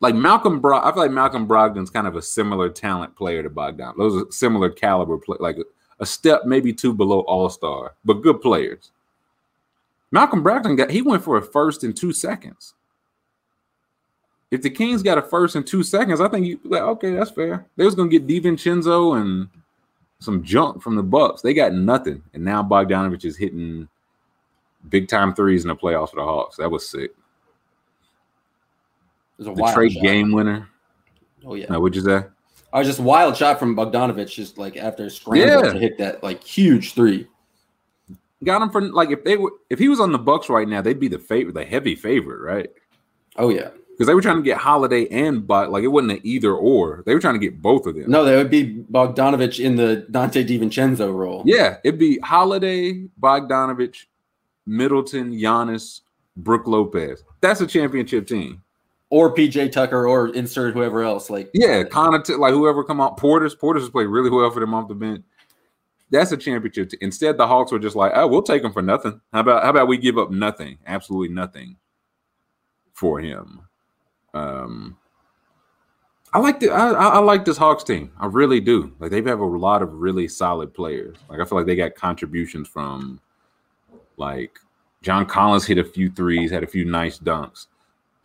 like Malcolm Bro I feel like Malcolm Brogdon's kind of a similar talent player to Bogdan. Those are similar caliber play like a step maybe two below all-star, but good players. Malcolm Brogdon got he went for a first in two seconds. If the Kings got a first in two seconds, I think you like okay, that's fair. They was gonna get DiVincenzo and some junk from the Bucks. They got nothing, and now Bogdanovich is hitting big time threes in the playoffs for the Hawks. That was sick. Was a The trade shot. game winner. Oh yeah, No, what'd you say? I was just wild shot from Bogdanovich, just like after scrambling Yeah. to hit that like huge three. Got him for like if they were if he was on the Bucks right now, they'd be the favorite, the heavy favorite, right? Oh yeah, Because they were trying to get Holiday and but like it wasn't an either or. They were trying to get both of them. no, that would be Bogdanovich in the Donte DiVincenzo role. Yeah, it'd be Holiday, Bogdanovich, Middleton, Giannis, Brook Lopez. That's a championship team. Or PJ Tucker, or insert whoever else. Like Yeah, Connaughton, like whoever come out, Porter's Porter's played really well for them off the bench. That's a championship. Team. Instead, the Hawks were just like, "Oh, we'll take him for nothing. How about how about we give up nothing, absolutely nothing, for him?" Um, I like the I, I like this Hawks team. I really do. Like they have a lot of really solid players. Like I feel like they got contributions from like John Collins hit a few threes, had a few nice dunks.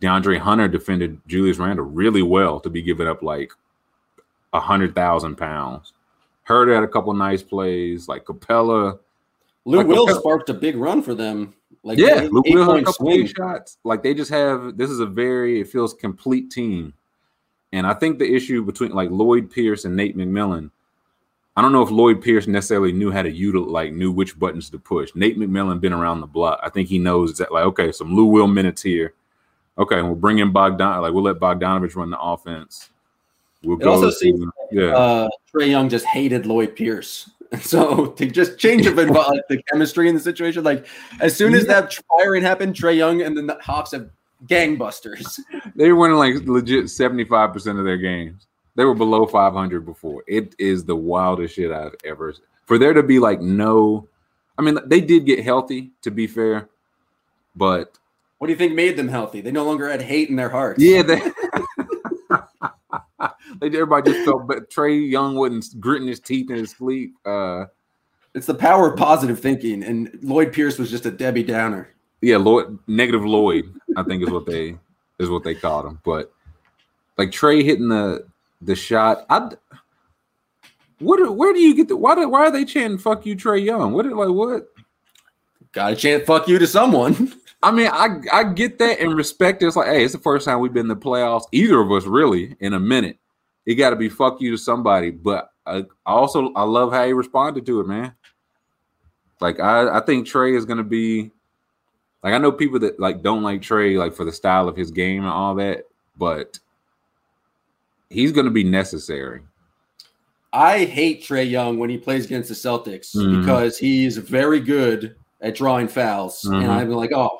DeAndre Hunter defended Julius Randle really well to be giving up like a hundred thousand pounds. Heard had a couple nice plays, like Capela. Lou Like, Will okay. sparked a big run for them. Like Yeah, eight- Luke eight Will had a couple swing. shots. Like they just have this is a very it feels complete team. And I think the issue between like Lloyd Pierce and Nate McMillan, I don't know if Lloyd Pierce necessarily knew how to utilize like knew which buttons to push. Nate McMillan been around the block. I think he knows that like okay, some Lou Will minutes here. Okay, we'll bring in Bogdan. Like we'll let Bogdanovich run the offense. We'll It also seems yeah. uh, Trae Young just hated Lloyd Pierce. So to just change of invo- like the chemistry in the situation, like as soon as that firing happened, Trae Young and the Hawks have gangbusters. They were winning like legit 75% of their games. They were below 500 before. It is the wildest shit I've ever for there to be like no I mean they did get healthy to be fair, but What do you think made them healthy? They no longer had hate in their hearts. yeah, they like everybody just felt but Trae Young wasn't gritting his teeth in his sleep. Uh It's the power of positive thinking, and Lloyd Pierce was just a Debbie Downer. yeah, Lloyd negative Lloyd, I think is what they is what they called him. But like Trae hitting the the shot, I what where do you get the why do, why are they chanting "fuck you, Trae Young"? What like what? Got a chant "fuck you" to someone. I mean, I I get that and respect. it. It's like, hey, it's the first time we've been in the playoffs, either of us really, in a minute. It got to be "fuck you" to somebody. But I, I also I love how he responded to it, man. Like I I think Trae is gonna be like I know people that like don't like Trae like for the style of his game and all that, but he's gonna be necessary. I hate Trae Young when he plays against the Celtics Mhm. because he's very good at drawing fouls, Mhm. and I'm like, oh,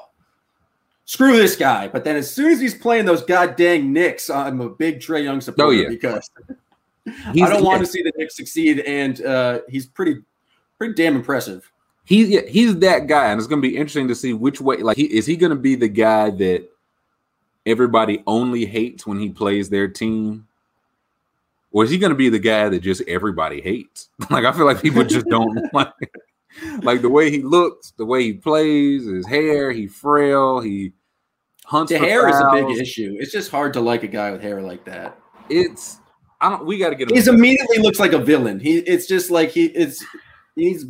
screw this guy. But then as soon as he's playing those goddamn Knicks, I'm a big Trae Young supporter Oh, yeah. because He's, I don't want to see the Knicks succeed, and uh, he's pretty, pretty damn impressive. He's yeah, he's that guy, and it's gonna be interesting to see which way. Like, he is he gonna be the guy that everybody only hates when he plays their team, or is he gonna be the guy that just everybody hates? like, I feel like people just don't like, like the way he looks, the way he plays, his hair. He frail. He hunts. The hair is a big issue. It's just hard to like a guy with hair like that. It's I don't. We got to get him. He's immediately looks like a villain. He it's just like he it's he's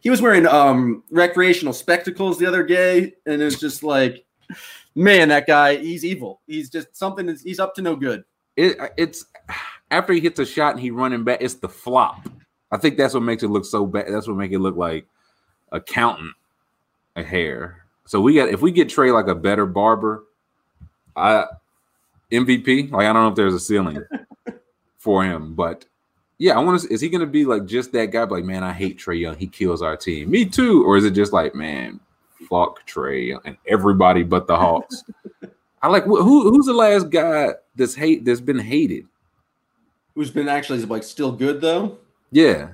he was wearing um recreational spectacles the other day, and it's just like, man, that guy he's evil. He's just something. That's, he's up to no good. it, it's after he hits a shot and he running back, it's the flop. I think that's what makes it look so bad. That's what make it look like a accountant a hair. So we got if we get Trae like a better barber, I MVP. Like I don't know if there's a ceiling for him, but yeah, I want to. Is he going to be like just that guy? Like, man, I hate Trae Young. He kills our team. Me too. Or is it just like, man, fuck Trae Young and everybody but the Hawks? I like who who's the last guy that's hate that's been hated. Who's been actually like still good though? Yeah.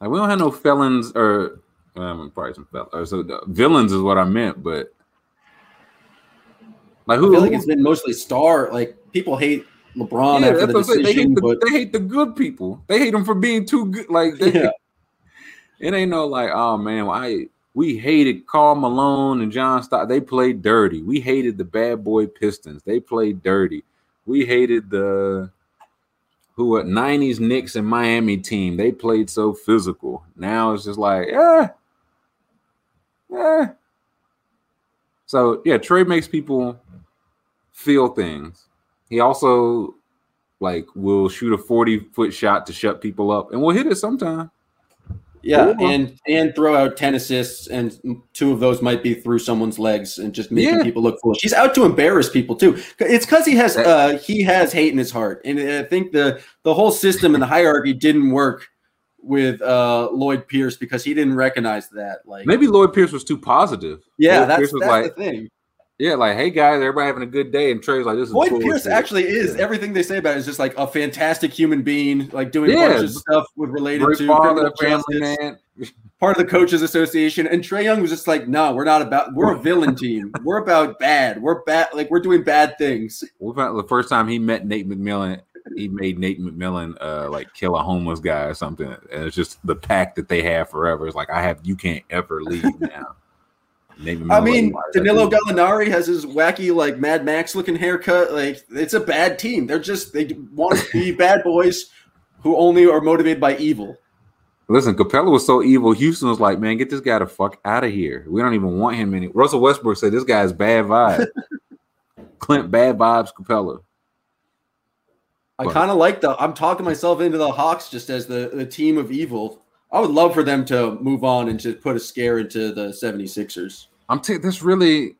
Like we don't have no felons or um, probably some fel- or so the villains is what I meant, but like who? I feel like it's been mostly star. Like people hate LeBron yeah, after the saying. They hate the, but they hate the good people. They hate them for being too good. Like they, Yeah. it ain't no like, oh man, well, I we hated Karl Malone and John Stock. They played dirty. We hated the bad boy Pistons. They played dirty. We hated the who were 90s Knicks and Miami team. They played so physical. Now it's just like, yeah. Yeah. So yeah, Trae makes people feel things. He also like will shoot a 40 foot shot to shut people up and we'll hit it sometime. yeah, Or- and and throw out ten assists, and two of those might be through someone's legs and just making Yeah. people look foolish. He's out to embarrass people too. It's because he has uh he has hate in his heart, and I think the the whole system and the hierarchy didn't work with uh Lloyd Pierce because he didn't recognize that. Like, Maybe Lloyd Pierce was too positive. yeah, Lloyd that's Pierce was that's like, the thing. Yeah, like, hey guys, everybody having a good day, and Trae's like, this is Boyd bullshit. Pierce actually is Yeah. everything they say about it is just like a fantastic human being, like doing a bunch of stuff with related great to father, family man. part of the coaches association. And Trae Young was just like, no, we're not about we're a villain team. We're about bad. We're bad like we're doing bad things. The first time he met Nate McMillan, he made Nate McMillan uh like kill a homeless guy or something. And it's just the pact that they have forever. It's like I have you can't ever leave now. Nate McMillan, I mean, Danilo Gallinari has his wacky like Mad Max looking haircut. Like it's a bad team. They're just they want to be bad boys who only are motivated by evil. Listen, Capela was so evil. Houston was like, man, get this guy the fuck out of here. We don't even want him any. Russell Westbrook said this guy's bad vibe. Clint bad vibes Capela. I kind of like the. I'm talking myself into the Hawks just as the, the team of evil. I would love for them to move on and just put a scare into the 76ers. I'm t- this really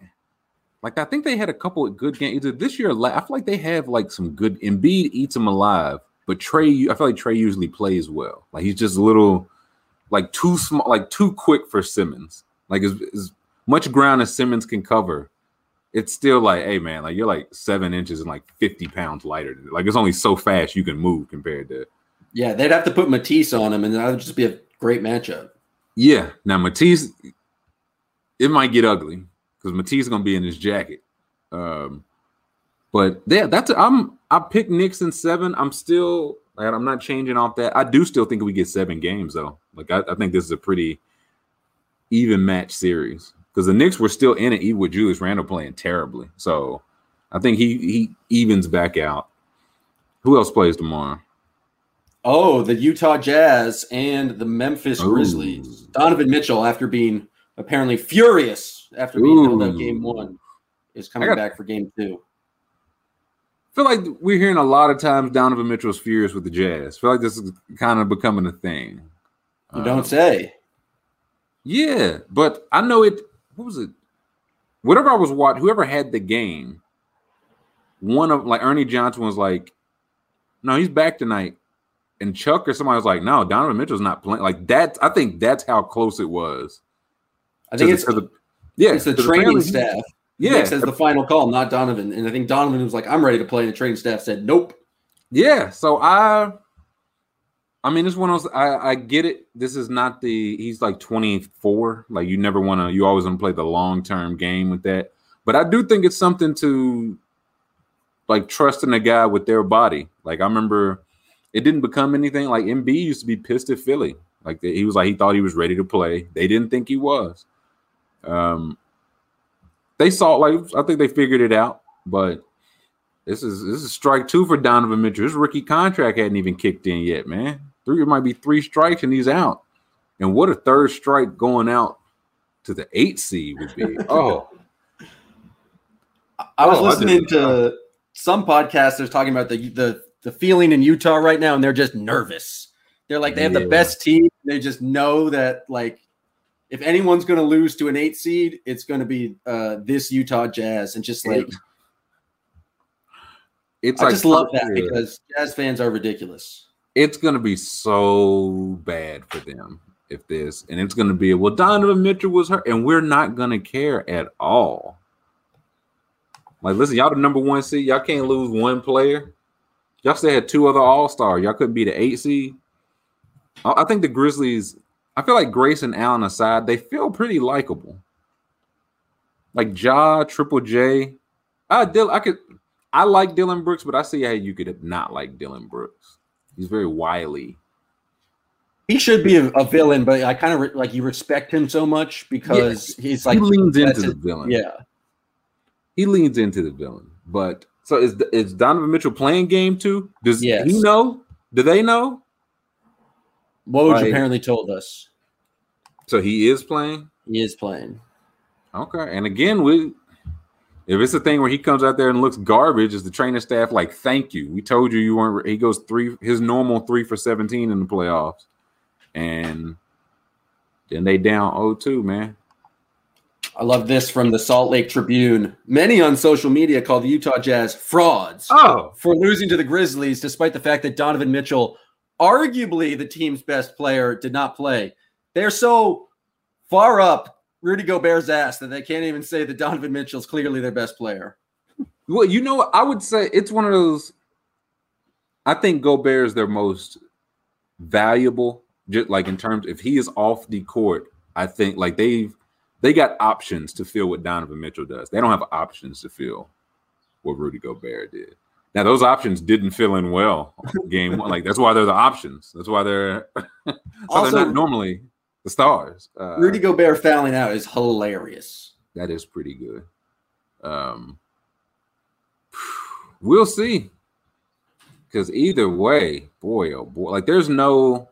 like I think they had a couple of good games either this year. or I feel like they have like some good. Embiid eats them alive, but Trae, I feel like Trae usually plays well. Like he's just a little like too small, like too quick for Simmons. Like as, as much ground as Simmons can cover, it's still like, hey man, like you're like seven inches and like 50 pounds lighter. Than Like it's only so fast you can move compared to Yeah, they'd have to put Matisse on him, and that would just be a great matchup. Yeah. Now Matisse, it might get ugly because Matisse is gonna be in his jacket. Um, but yeah, that's I'm I picked Knicks in seven. I'm still like, I'm not changing off that. I do still think we get seven games though. Like I, I think this is a pretty even match series because the Knicks were still in it even with Julius Randle playing terribly. So I think he he evens back out. Who else plays tomorrow? Oh, the Utah Jazz and the Memphis Ooh. Grizzlies. Donovan Mitchell, after being apparently furious after being held out game one, is coming got- back for game two. I feel like we're hearing a lot of times Donovan Mitchell's furious with the Jazz. I feel like this is kind of becoming a thing. You Um, don't say. Yeah, but I know it. What was it? Whatever I was watching, whoever had the game, one of like Ernie Johnson was like, "No, he's back tonight," and Chuck or somebody was like, "No, Donovan Mitchell's not playing." Like that, I think that's how close it was. I think the- it's to the, yeah, it's the training staff. Yeah, Nick says the final call, not Donovan. And I think Donovan was like, I'm ready to play. And the training staff said, Nope. Yeah, so I, I mean, it's one of those. I, I get it. This is not the. He's like twenty four. Like you never want to. You always want to play the long term game with that. But I do think it's something to, like, trusting a guy with their body. Like I remember, it didn't become anything. Like Embiid used to be pissed at Philly. Like he was like he thought he was ready to play. They didn't think he was. Um, they saw like I think they figured it out, but this is this is strike two for Donovan Mitchell. His rookie contract hadn't even kicked in yet, man. Three it might be three strikes and he's out. And what a third strike going out to the eight seed would be. Oh, I was Oh, listening didn't to some podcasters talking about the, the the feeling in Utah right now, and they're just nervous. They're like they have the best team. They just know that like if anyone's going to lose to an eight seed, it's going to be uh, this Utah Jazz, and just like it's I like just love that because Jazz fans are ridiculous. It's gonna be so bad for them if this, and it's gonna be well, Donovan Mitchell was hurt, and we're not gonna care at all. Like, listen, y'all the number one seed, y'all can't lose one player. Y'all still had two other All Star. Y'all couldn't be the eight seed. I think the Grizzlies. I feel like Grayson Allen aside, they feel pretty likable. Like Ja, Triple J. I Dill, I could. I like Dillon Brooks, but I see how you could not like Dillon Brooks. He's very wily. He should be a, a villain, but I kind of re- like you respect him so much because he's like he leans into the villain. Yeah, he leans into the villain. But so is is Donovan Mitchell playing game two? Does Yes. he know? Do they know? Woj Like- apparently told us So he is playing. he is playing. Okay, and again, we if it's a thing where he comes out there and looks garbage, is the training staff like, "Thank you, we told you you weren't." He goes three, his normal three for seventeen in the playoffs, and then they down 0-2, man. I love this from the Salt Lake Tribune. Many on social media call the Utah Jazz frauds Oh, for losing to the Grizzlies, despite the fact that Donovan Mitchell, arguably the team's best player, did not play. They're so far up Rudy Gobert's ass that they can't even say that Donovan Mitchell's clearly their best player. Well, you know, I would say it's one of those. I think Gobert is their most valuable, just like in terms if he is off the court. I think like they've they got options to fill what Donovan Mitchell does. They don't have options to fill what Rudy Gobert did. Now those options didn't fill in well game one. Like that's why they're the options. That's why they're so Also- they're not normally the stars. Uh, Rudy Gobert fouling out is hilarious. that is pretty good. Um, we'll see. Because either way, boy, oh boy, like there's no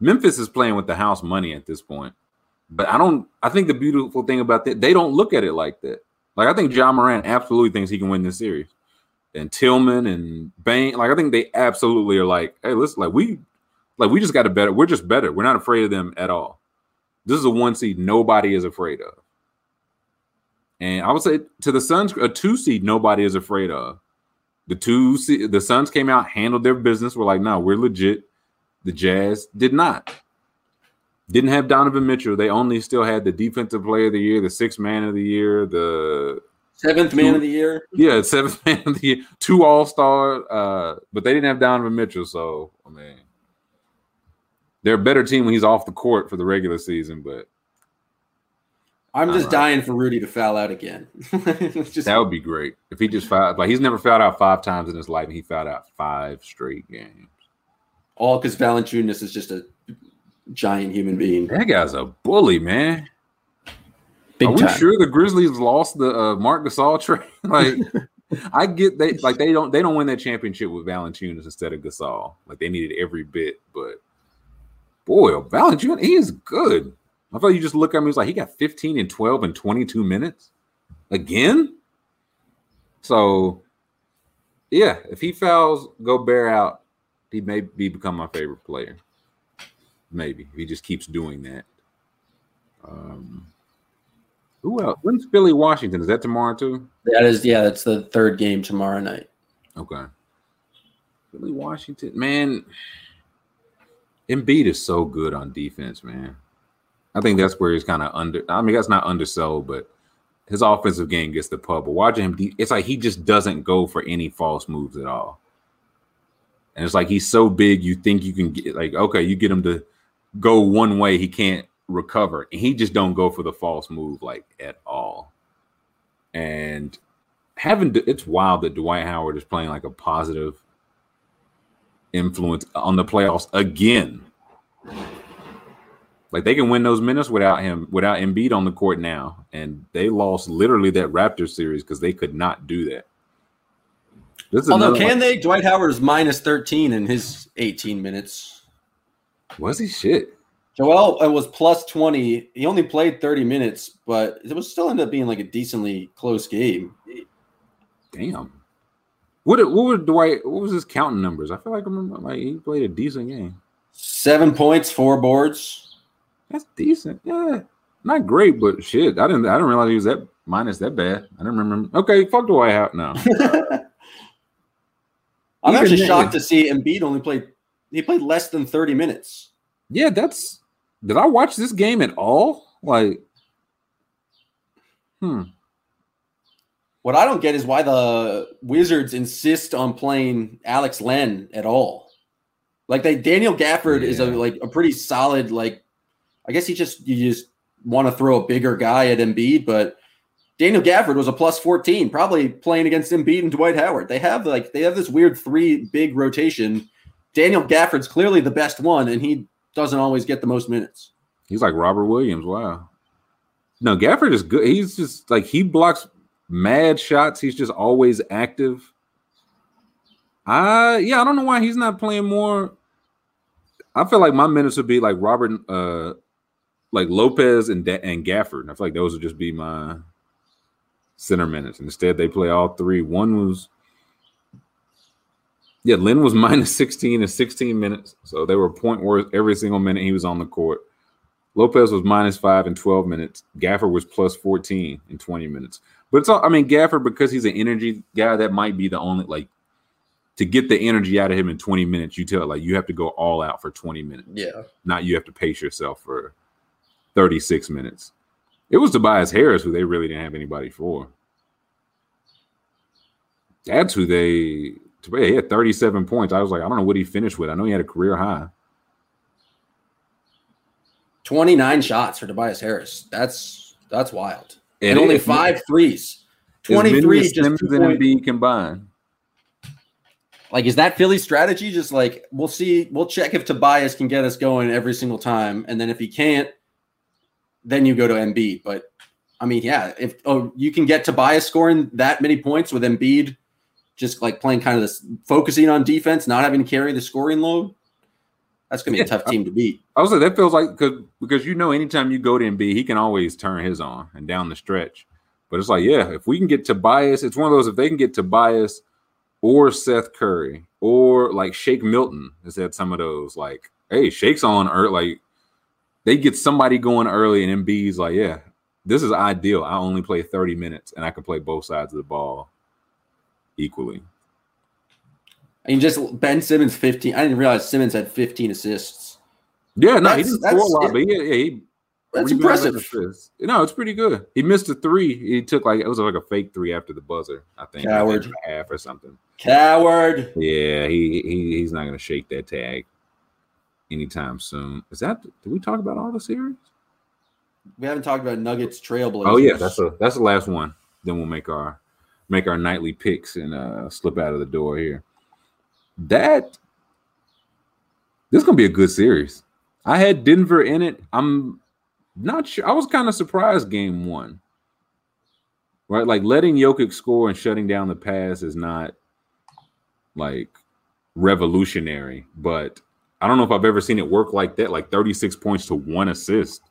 Memphis is playing with the house money at this point. But I don't. I think the beautiful thing about that, they don't look at it like that. Like I think Ja Morant absolutely thinks he can win this series, and Tillman and Bane. Like I think they absolutely are like, hey, listen, like we, like we just got to better. We're just better. We're not afraid of them at all. This is a one seed nobody is afraid of. And I would say to the Suns, a two seed nobody is afraid of. The two seed, the Suns came out, handled their business. We're like, no, we're legit. The Jazz did not. Didn't have Donovan Mitchell. They only still had the defensive player of the year, the sixth man of the year, the Seventh man of the year. yeah, seventh man of the year, two all star. Uh, but they didn't have Donovan Mitchell, so I mean, they're a better team when he's off the court for the regular season. But I'm just dying for Rudy to foul out again. just that would be great if he just fouled. Like he's never fouled out five times in his life, and he fouled out five straight games. all because Valanciunas is just a giant human being. That guy's a bully, man. Big Are we time. sure the Grizzlies lost the uh, Marc Gasol trade? like, I get they like they don't they don't win that championship with Valanciunas instead of Gasol. Like they needed every bit, but boy, Valanciunas he is good. I thought you just look at him. He's like he got 15 and 12 and 22 minutes again. So, yeah, if he fouls Gobert out, he may be become my favorite player. Maybe if he just keeps doing that. Um, who else? When's Philly Washington? Is that tomorrow too? That is, yeah, that's the third game tomorrow night. Okay. Philly Washington, man. Embiid is so good on defense, man. I think that's where he's kind of under. I mean, that's not undersold, but his offensive game gets the pub. But watching him, it's like he just doesn't go for any false moves at all. And it's like he's so big, you think you can get like okay, you get him to go one way, he can't recover, and he just don't go for the false move like at all. And having it's wild that Dwight Howard is playing like a positive influence on the playoffs again. Like they can win those minutes without him, without Embiid on the court now, and they lost literally that Raptors series because they could not do that. This is Although, can one- they? Dwight Howard is minus 13 in his 18 minutes. Was he shit? Joel uh, was plus 20. He only played 30 minutes, but it was still ended up being like a decently close game. Damn. What what were Dwight? What was his counting numbers? I feel like I remember like he played a decent game. Seven points, four boards. That's decent. Yeah, not great, but shit. I didn't. I didn't realize he was that minus that bad. I didn't remember. Okay, fuck Dwight Howard now. I'm Even actually then- shocked to see Embiid only played. He played less than 30 minutes. yeah, that's. Did I watch this game at all? Like, hmm. What I don't get is why the Wizards insist on playing Alex Len at all. Like they Daniel Gafford is a like a pretty solid like I guess he just you just want to throw a bigger guy at Embiid, but Daniel Gafford was a plus 14, probably playing against Embiid and Dwight Howard. They have like they have this weird three big rotation. Daniel Gafford's clearly the best one, and he doesn't always get the most minutes. He's like Robert Williams. Wow. No, Gafford is good. He's just like he blocks mad shots. He's just always active. I yeah, I don't know why he's not playing more. I feel like my minutes would be like Robert, uh, like Lopez and da- and Gafford. I feel like those would just be my center minutes. Instead, they play all three. One was, yeah, Len was minus sixteen and sixteen minutes, so they were point worth every single minute he was on the court. Lopez was minus five in 12 minutes. Gafford was plus 14 in 20 minutes. But it's all, I mean, Gafford, because he's an energy guy, that might be the only, like, to get the energy out of him in 20 minutes, you tell, like, you have to go all out for 20 minutes. Yeah. Not you have to pace yourself for 36 minutes. It was Tobias Harris who they really didn't have anybody for. That's who they. He had 37 points. I was like, I don't know what he finished with. I know he had a career high. 29 shots for Tobias Harris. That's that's wild. And, only five threes. As many 23 as just and Embiid combined. Like, is that Philly's strategy? Just like we'll see, we'll check if Tobias can get us going every single time, and then if he can't, then you go to Embiid. But I mean, yeah, if oh you can get Tobias scoring that many points with Embiid, just like playing kind of this focusing on defense, not having to carry the scoring load, that's gonna be a tough team to beat. I was like, that feels like because because you know, anytime you go to Embiid, he can always turn his on and down the stretch. But it's like, yeah, if we can get Tobias, it's one of those. If they can get Tobias or Seth Curry or like Shake Milton has had some of those. Like, hey, Shake's on early. Like, they get somebody going early, and Embiid's like, yeah, this is ideal. I only play thirty minutes, and I can play both sides of the ball equally. I mean, just Ben Simmons 15. I didn't realize Simmons had 15 assists. Yeah, no, he didn't score a that's- lot, but yeah, yeah, he That's impressive. No, it's pretty good. He missed a three. He took like it was like a fake three after the buzzer, I think. Coward. half or something. Coward. Yeah, he, he he's not gonna shake that tag anytime soon. Is that did we talk about all the series? We haven't talked about Nuggets Trailblazers. Oh yeah, that's a that's the last one. Then we'll make our make our nightly picks and uh slip out of the door here. That this is gonna be a good series. I had Denver in it. I'm not sure. I was kind of surprised game one. Right? Like letting Jokic score and shutting down the pass is not like revolutionary, but I don't know if I've ever seen it work like that, like 36 points to one assist.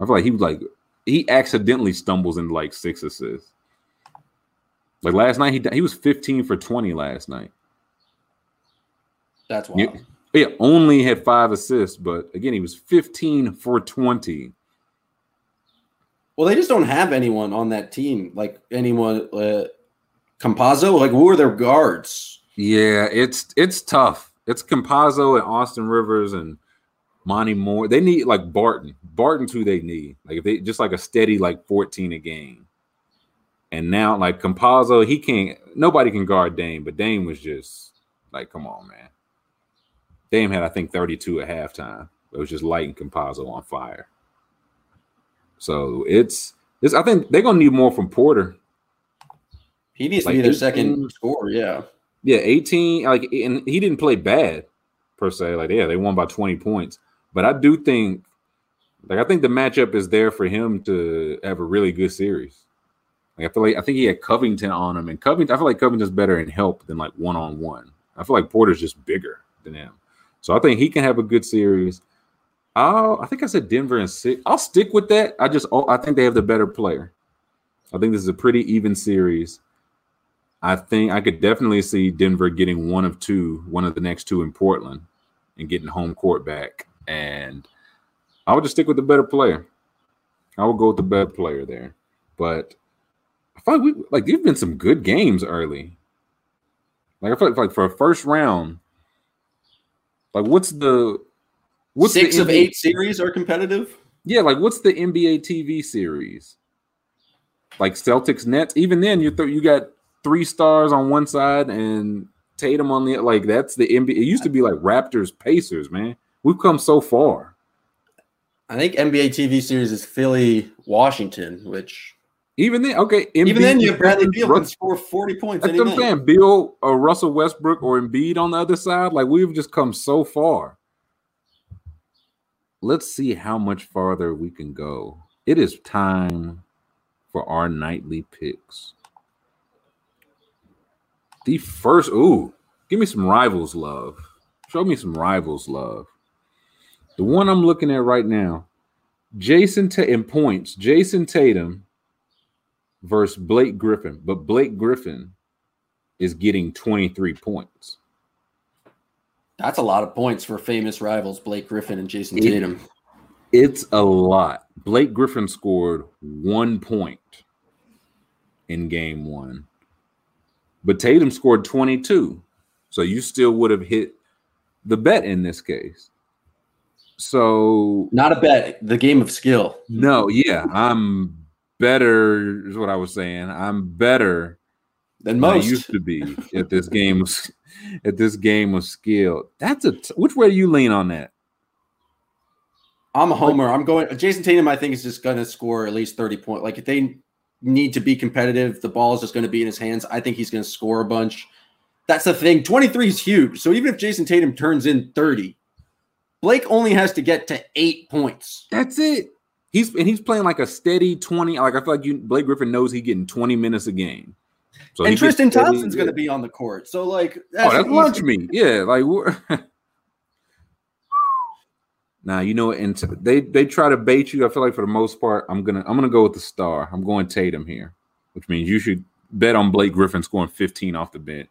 I feel like he was like he accidentally stumbles into like six assists. Like last night, he he was 15 for 20 last night. That's Yeah, wild. yeah, only had five assists, but again, he was 15 for 20. Well, they just don't have anyone on that team. Like anyone, uh, Campazzo. Like who are their guards? Yeah, it's it's tough. It's Campazzo and Austin Rivers and Monty Moore. They need like Barton. Barton's who they need. Like if they just like a steady like 14 a game. And now like Campazzo, he can't nobody can guard Dame, but Dame was just like, come on, man. Dame had, I think, 32 at halftime. It was just lighting Campazzo on fire. So it's it's I think they're gonna need more from Porter. He needs Like to be their 18 second scorer. Yeah. Yeah, 18. Like, and he didn't play bad per se. Like, yeah, they won by 20 points. But I do think, like, I think the matchup is there for him to have a really good series. Like, I feel like I think he had Covington on him, and Covington. I feel like Covington's better in help than like one on one. I feel like Porter's just bigger than him, so I think he can have a good series. I'll, I think I said Denver and six. I'll stick with that. I just, oh, I think they have the better player. I think this is a pretty even series. I think I could definitely see Denver getting one of two, one of the next two in Portland, and getting home court back. And I would just stick with the better player. I would go with the better player there. But I feel like we like there've been some good games early. Like I feel like for a first round, like what's the what's the Six of NBA eight series are competitive. yeah, like what's the NBA TV series? Like Celtics Nets. Even then, you th- you got three stars on one side and Tatum on the like. That's the NBA. It used to be like Raptors Pacers, man. We've come so far. I think NBA TV series is Philly Washington, which Even then, okay. even then you have Bradley Beal can score forty points. That's what I'm saying. Beal or Russell Westbrook or Embiid on the other side. Like we've just come so far. Let's see how much farther we can go. It is time for our nightly picks. The first, ooh, give me some rivals love. Show me some rivals love. The one I'm looking at right now, Jayson Ta- in points, Jayson Tatum versus Blake Griffin, but Blake Griffin is getting 23 points. That's a lot of points for famous rivals Blake Griffin and Jayson It- Tatum. It's a lot. Blake Griffin scored one point in game one, but Tatum scored 22. So you still would have hit the bet in this case. So Not a bet. The game of skill. no, yeah, I'm better. Is what I was saying. I'm better Than than I used to be at this game. Of, at this game of skill. That's a. T- which way do you lean on that? I'm a homer. I'm going. Jayson Tatum, I think, is just going to score at least 30 points. Like if they need to be competitive, the ball is just going to be in his hands. I think he's going to score a bunch. That's the thing. 23 is huge. So even if Jayson Tatum turns in 30, Blake only has to get to eight points. That's it. He's and he's playing like a steady twenty. Like I feel like you, Blake Griffin knows he's getting twenty minutes a game. So and Tristan Thompson's going to be on the court. So like, oh, that's an easy- lunch meat. Yeah, like now you know, and they they try to bait you. I feel like for the most part, I'm gonna I'm gonna go with the star. I'm going Tatum here, which means you should bet on Blake Griffin scoring 15 off the bench.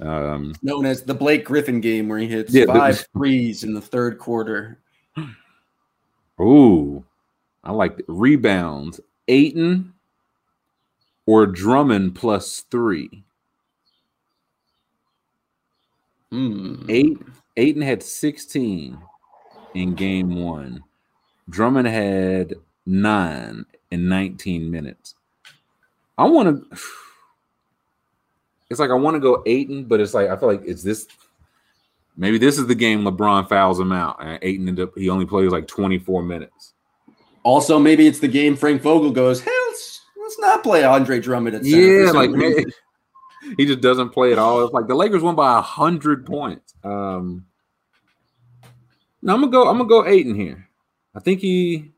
Um, known as the Blake Griffin game, where he hits Yeah, the- five threes in the third quarter. ooh, I like the rebounds. Ayton or Drummond plus three. Hmm. Eight Ayton had 16 in game one. Drummond had nine in 19 minutes. I want to. It's like I want to go Ayton, but it's like I feel like it's this. Maybe this is the game LeBron fouls him out, and Ayton ended up he only plays like 24 minutes. Also, maybe it's the game Frank Vogel goes, hey, let's, let's not play Andre Drummond at center. Yeah, like reason." man, he just doesn't play at all. It's like the Lakers won by a hundred points. Um, no, I'm gonna go. I'm gonna go Ayton here. I think he,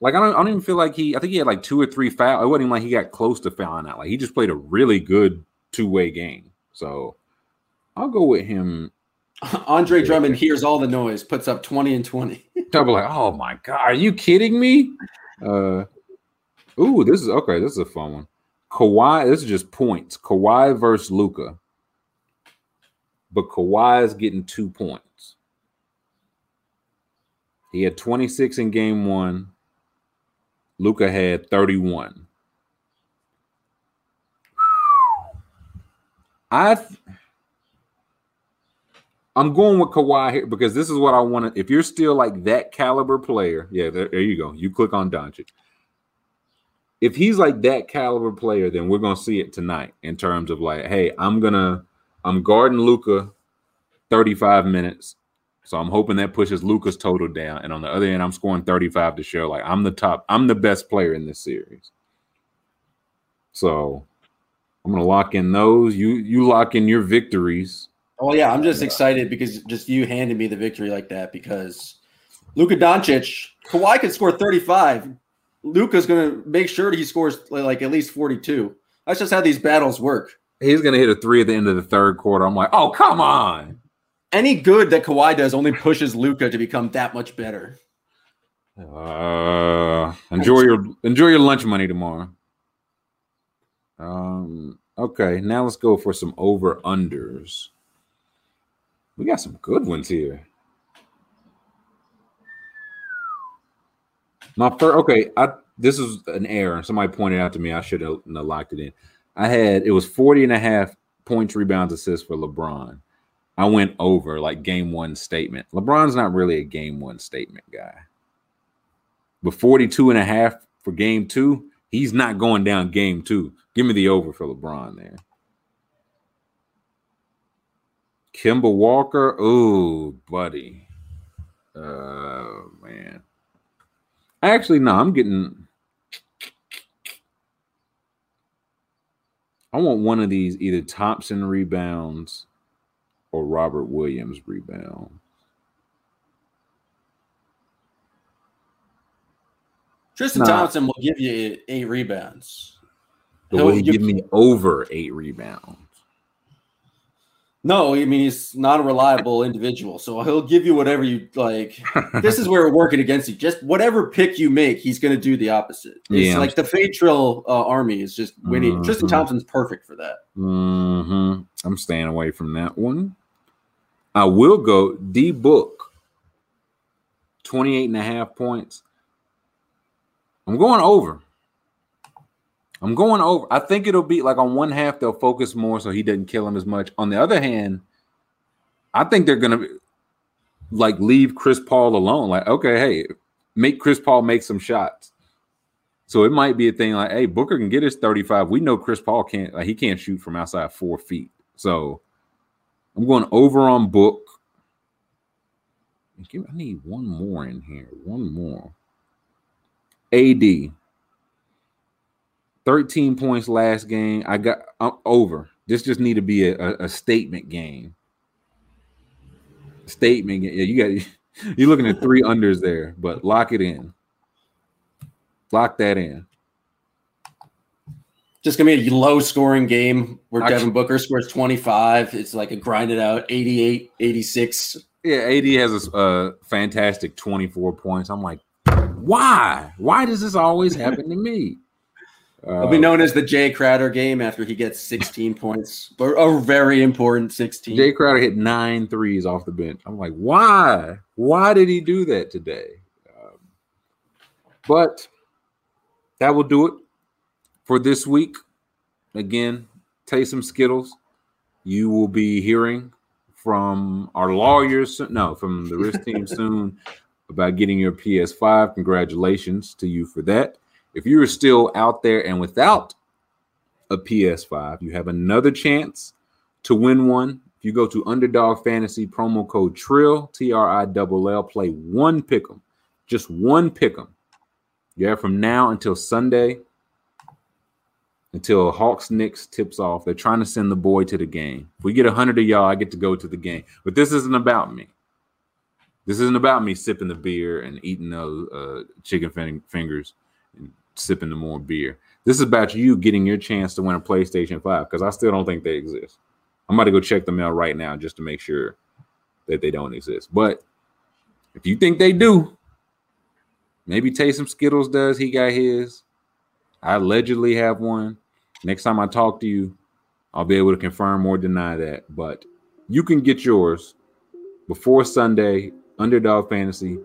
like, I don't. I don't even feel like he. I think he had like two or three fouls. It wasn't even like he got close to fouling out. Like he just played a really good two way game. So I'll go with him. Andre Drummond hears all the noise, puts up 20 and 20. Double like, oh my god, are you kidding me? Uh, ooh, this is okay. This is a fun one. Kawhi, this is just points. Kawhi versus Luka, but Kawhi is getting two points. He had 26 in game one. Luka had 31. I th- I'm going with Kawhi here because this is what I want to. If you're still like that caliber player, yeah, there, there you go. You click on Doncic. If he's like that caliber player, then we're gonna see it tonight in terms of like, hey, I'm gonna, I'm guarding Luka 35 minutes, so I'm hoping that pushes Luka's total down. And on the other end, I'm scoring 35 to show like I'm the top, I'm the best player in this series. So I'm gonna lock in those. You you lock in your victories. Oh yeah, I'm just excited because just you handed me the victory like that because Luka Doncic, Kawhi could score 35. Luka's gonna make sure he scores like at least 42. That's just how these battles work. He's gonna hit a three at the end of the third quarter. I'm like, oh come on. Any good that Kawhi does only pushes Luka to become that much better. Uh, enjoy your enjoy your lunch money tomorrow. Um. Okay, now let's go for some over unders. We got some good ones here. My first, okay, I this is an error. Somebody pointed out to me. I should have locked it in. I had it was 40 and a half points, rebounds, assists for LeBron. I went over like game one statement. LeBron's not really a game one statement guy. But 42 and a half for game two, he's not going down game two. Give me the over for LeBron there. Kemba Walker, oh, buddy. Oh, man. Actually, no, I'm getting. I want one of these either Thompson rebounds or Robert Williams rebound. Tristan Nah. Thompson will give you eight rebounds. But He'll he give me over eight rebounds? No, I mean he's not a reliable individual, so he'll give you whatever you like. this is where we're working against you. Just whatever pick you make, he's going to do the opposite. It's Yeah. like the Fade Trail uh, army is just winning. Tristan Mhm. Thompson's perfect for that. hmm I'm staying away from that one. I will go D book 28 and a half points. I'm going over. I'm going over. I think it'll be like on one half, they'll focus more so he doesn't kill him as much. On the other hand, I think they're be. like leave Chris Paul alone. Like, okay, hey, make Chris Paul make some shots. So it might be a thing like, hey, Booker can get his 35. We know Chris Paul can't, like, he can't shoot from outside four feet. So I'm going over on Book. I need one more in here. One more. AD. 13 points last game. I got I'm over. This just need to be a, a, a statement game. Statement. Yeah, you got you're looking at three unders there, but lock it in. Lock that in. Just gonna be a low scoring game where Devin Booker scores 25. It's like a grinded out 88, 86. Yeah, AD has a, a uh, fantastic 24 points. I'm like, why? Why does this always happen to me? It'll be known as the Jay Crowder game after he gets 16 points, or a very important 16. Jay Crowder hit nine threes off the bench. I'm like, why? Why did he do that today? Um, but that will do it for this week. Again, Taysom Skittles. You will be hearing from our lawyers, no, from the risk team soon about getting your PS5. Congratulations to you for that. If you are still out there and without a PS5, you have another chance to win one. If you go to Underdog Fantasy promo code TRILL, T R I L L, play one pick 'em, just one pick 'em. You have from now until Sunday, until Hawks Knicks tips off. They're trying to send the boy to the game. If we get a hundred of y'all, I get to go to the game. But this isn't about me. This isn't about me sipping the beer and eating those uh, chicken fingers sipping the more beer. This is about you getting your chance to win a PlayStation 5 because I still don't think they exist. I'm about to go check the mail right now just to make sure that they don't exist. But if you think they do, maybe Taysom Skittles does. He got his. I allegedly have one. Next time I talk to you, I'll be able to confirm or deny that. But you can get yours before Sunday, Underdog Fantasy,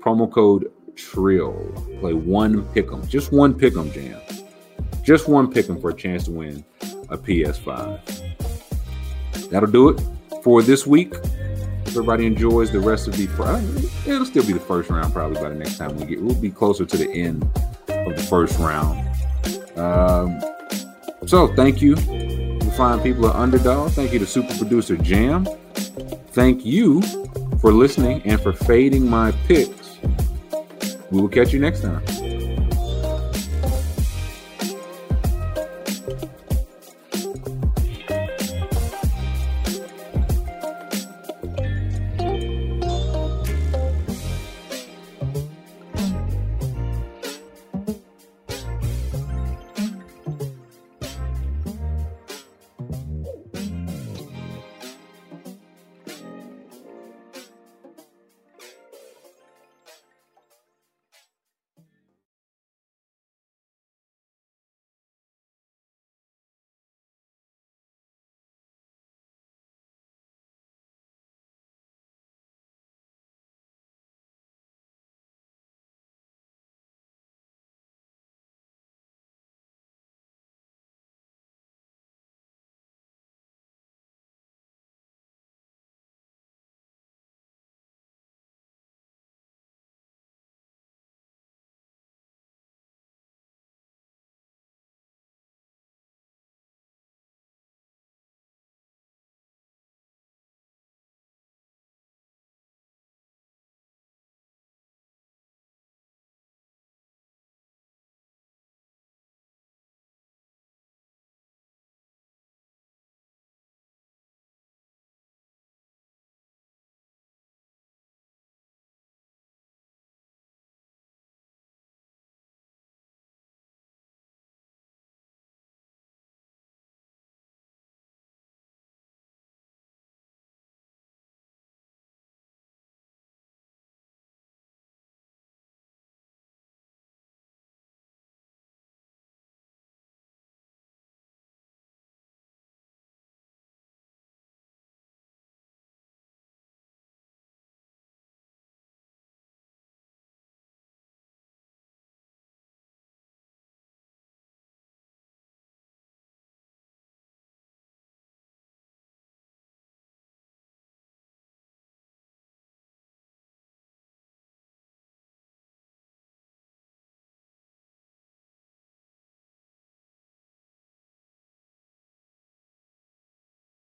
promo code Trill. Play one pick'em, just one pick'em jam, just one pick'em for a chance to win a PS5. That'll do it for this week. Everybody enjoys the rest of the, it'll still be the first round probably by the next time we get. We'll be closer to the end of the first round. Um, so thank you, the fine people at Underdog. Thank you to Super Producer Jam. Thank you for listening and for fading my picks. We will catch you next time.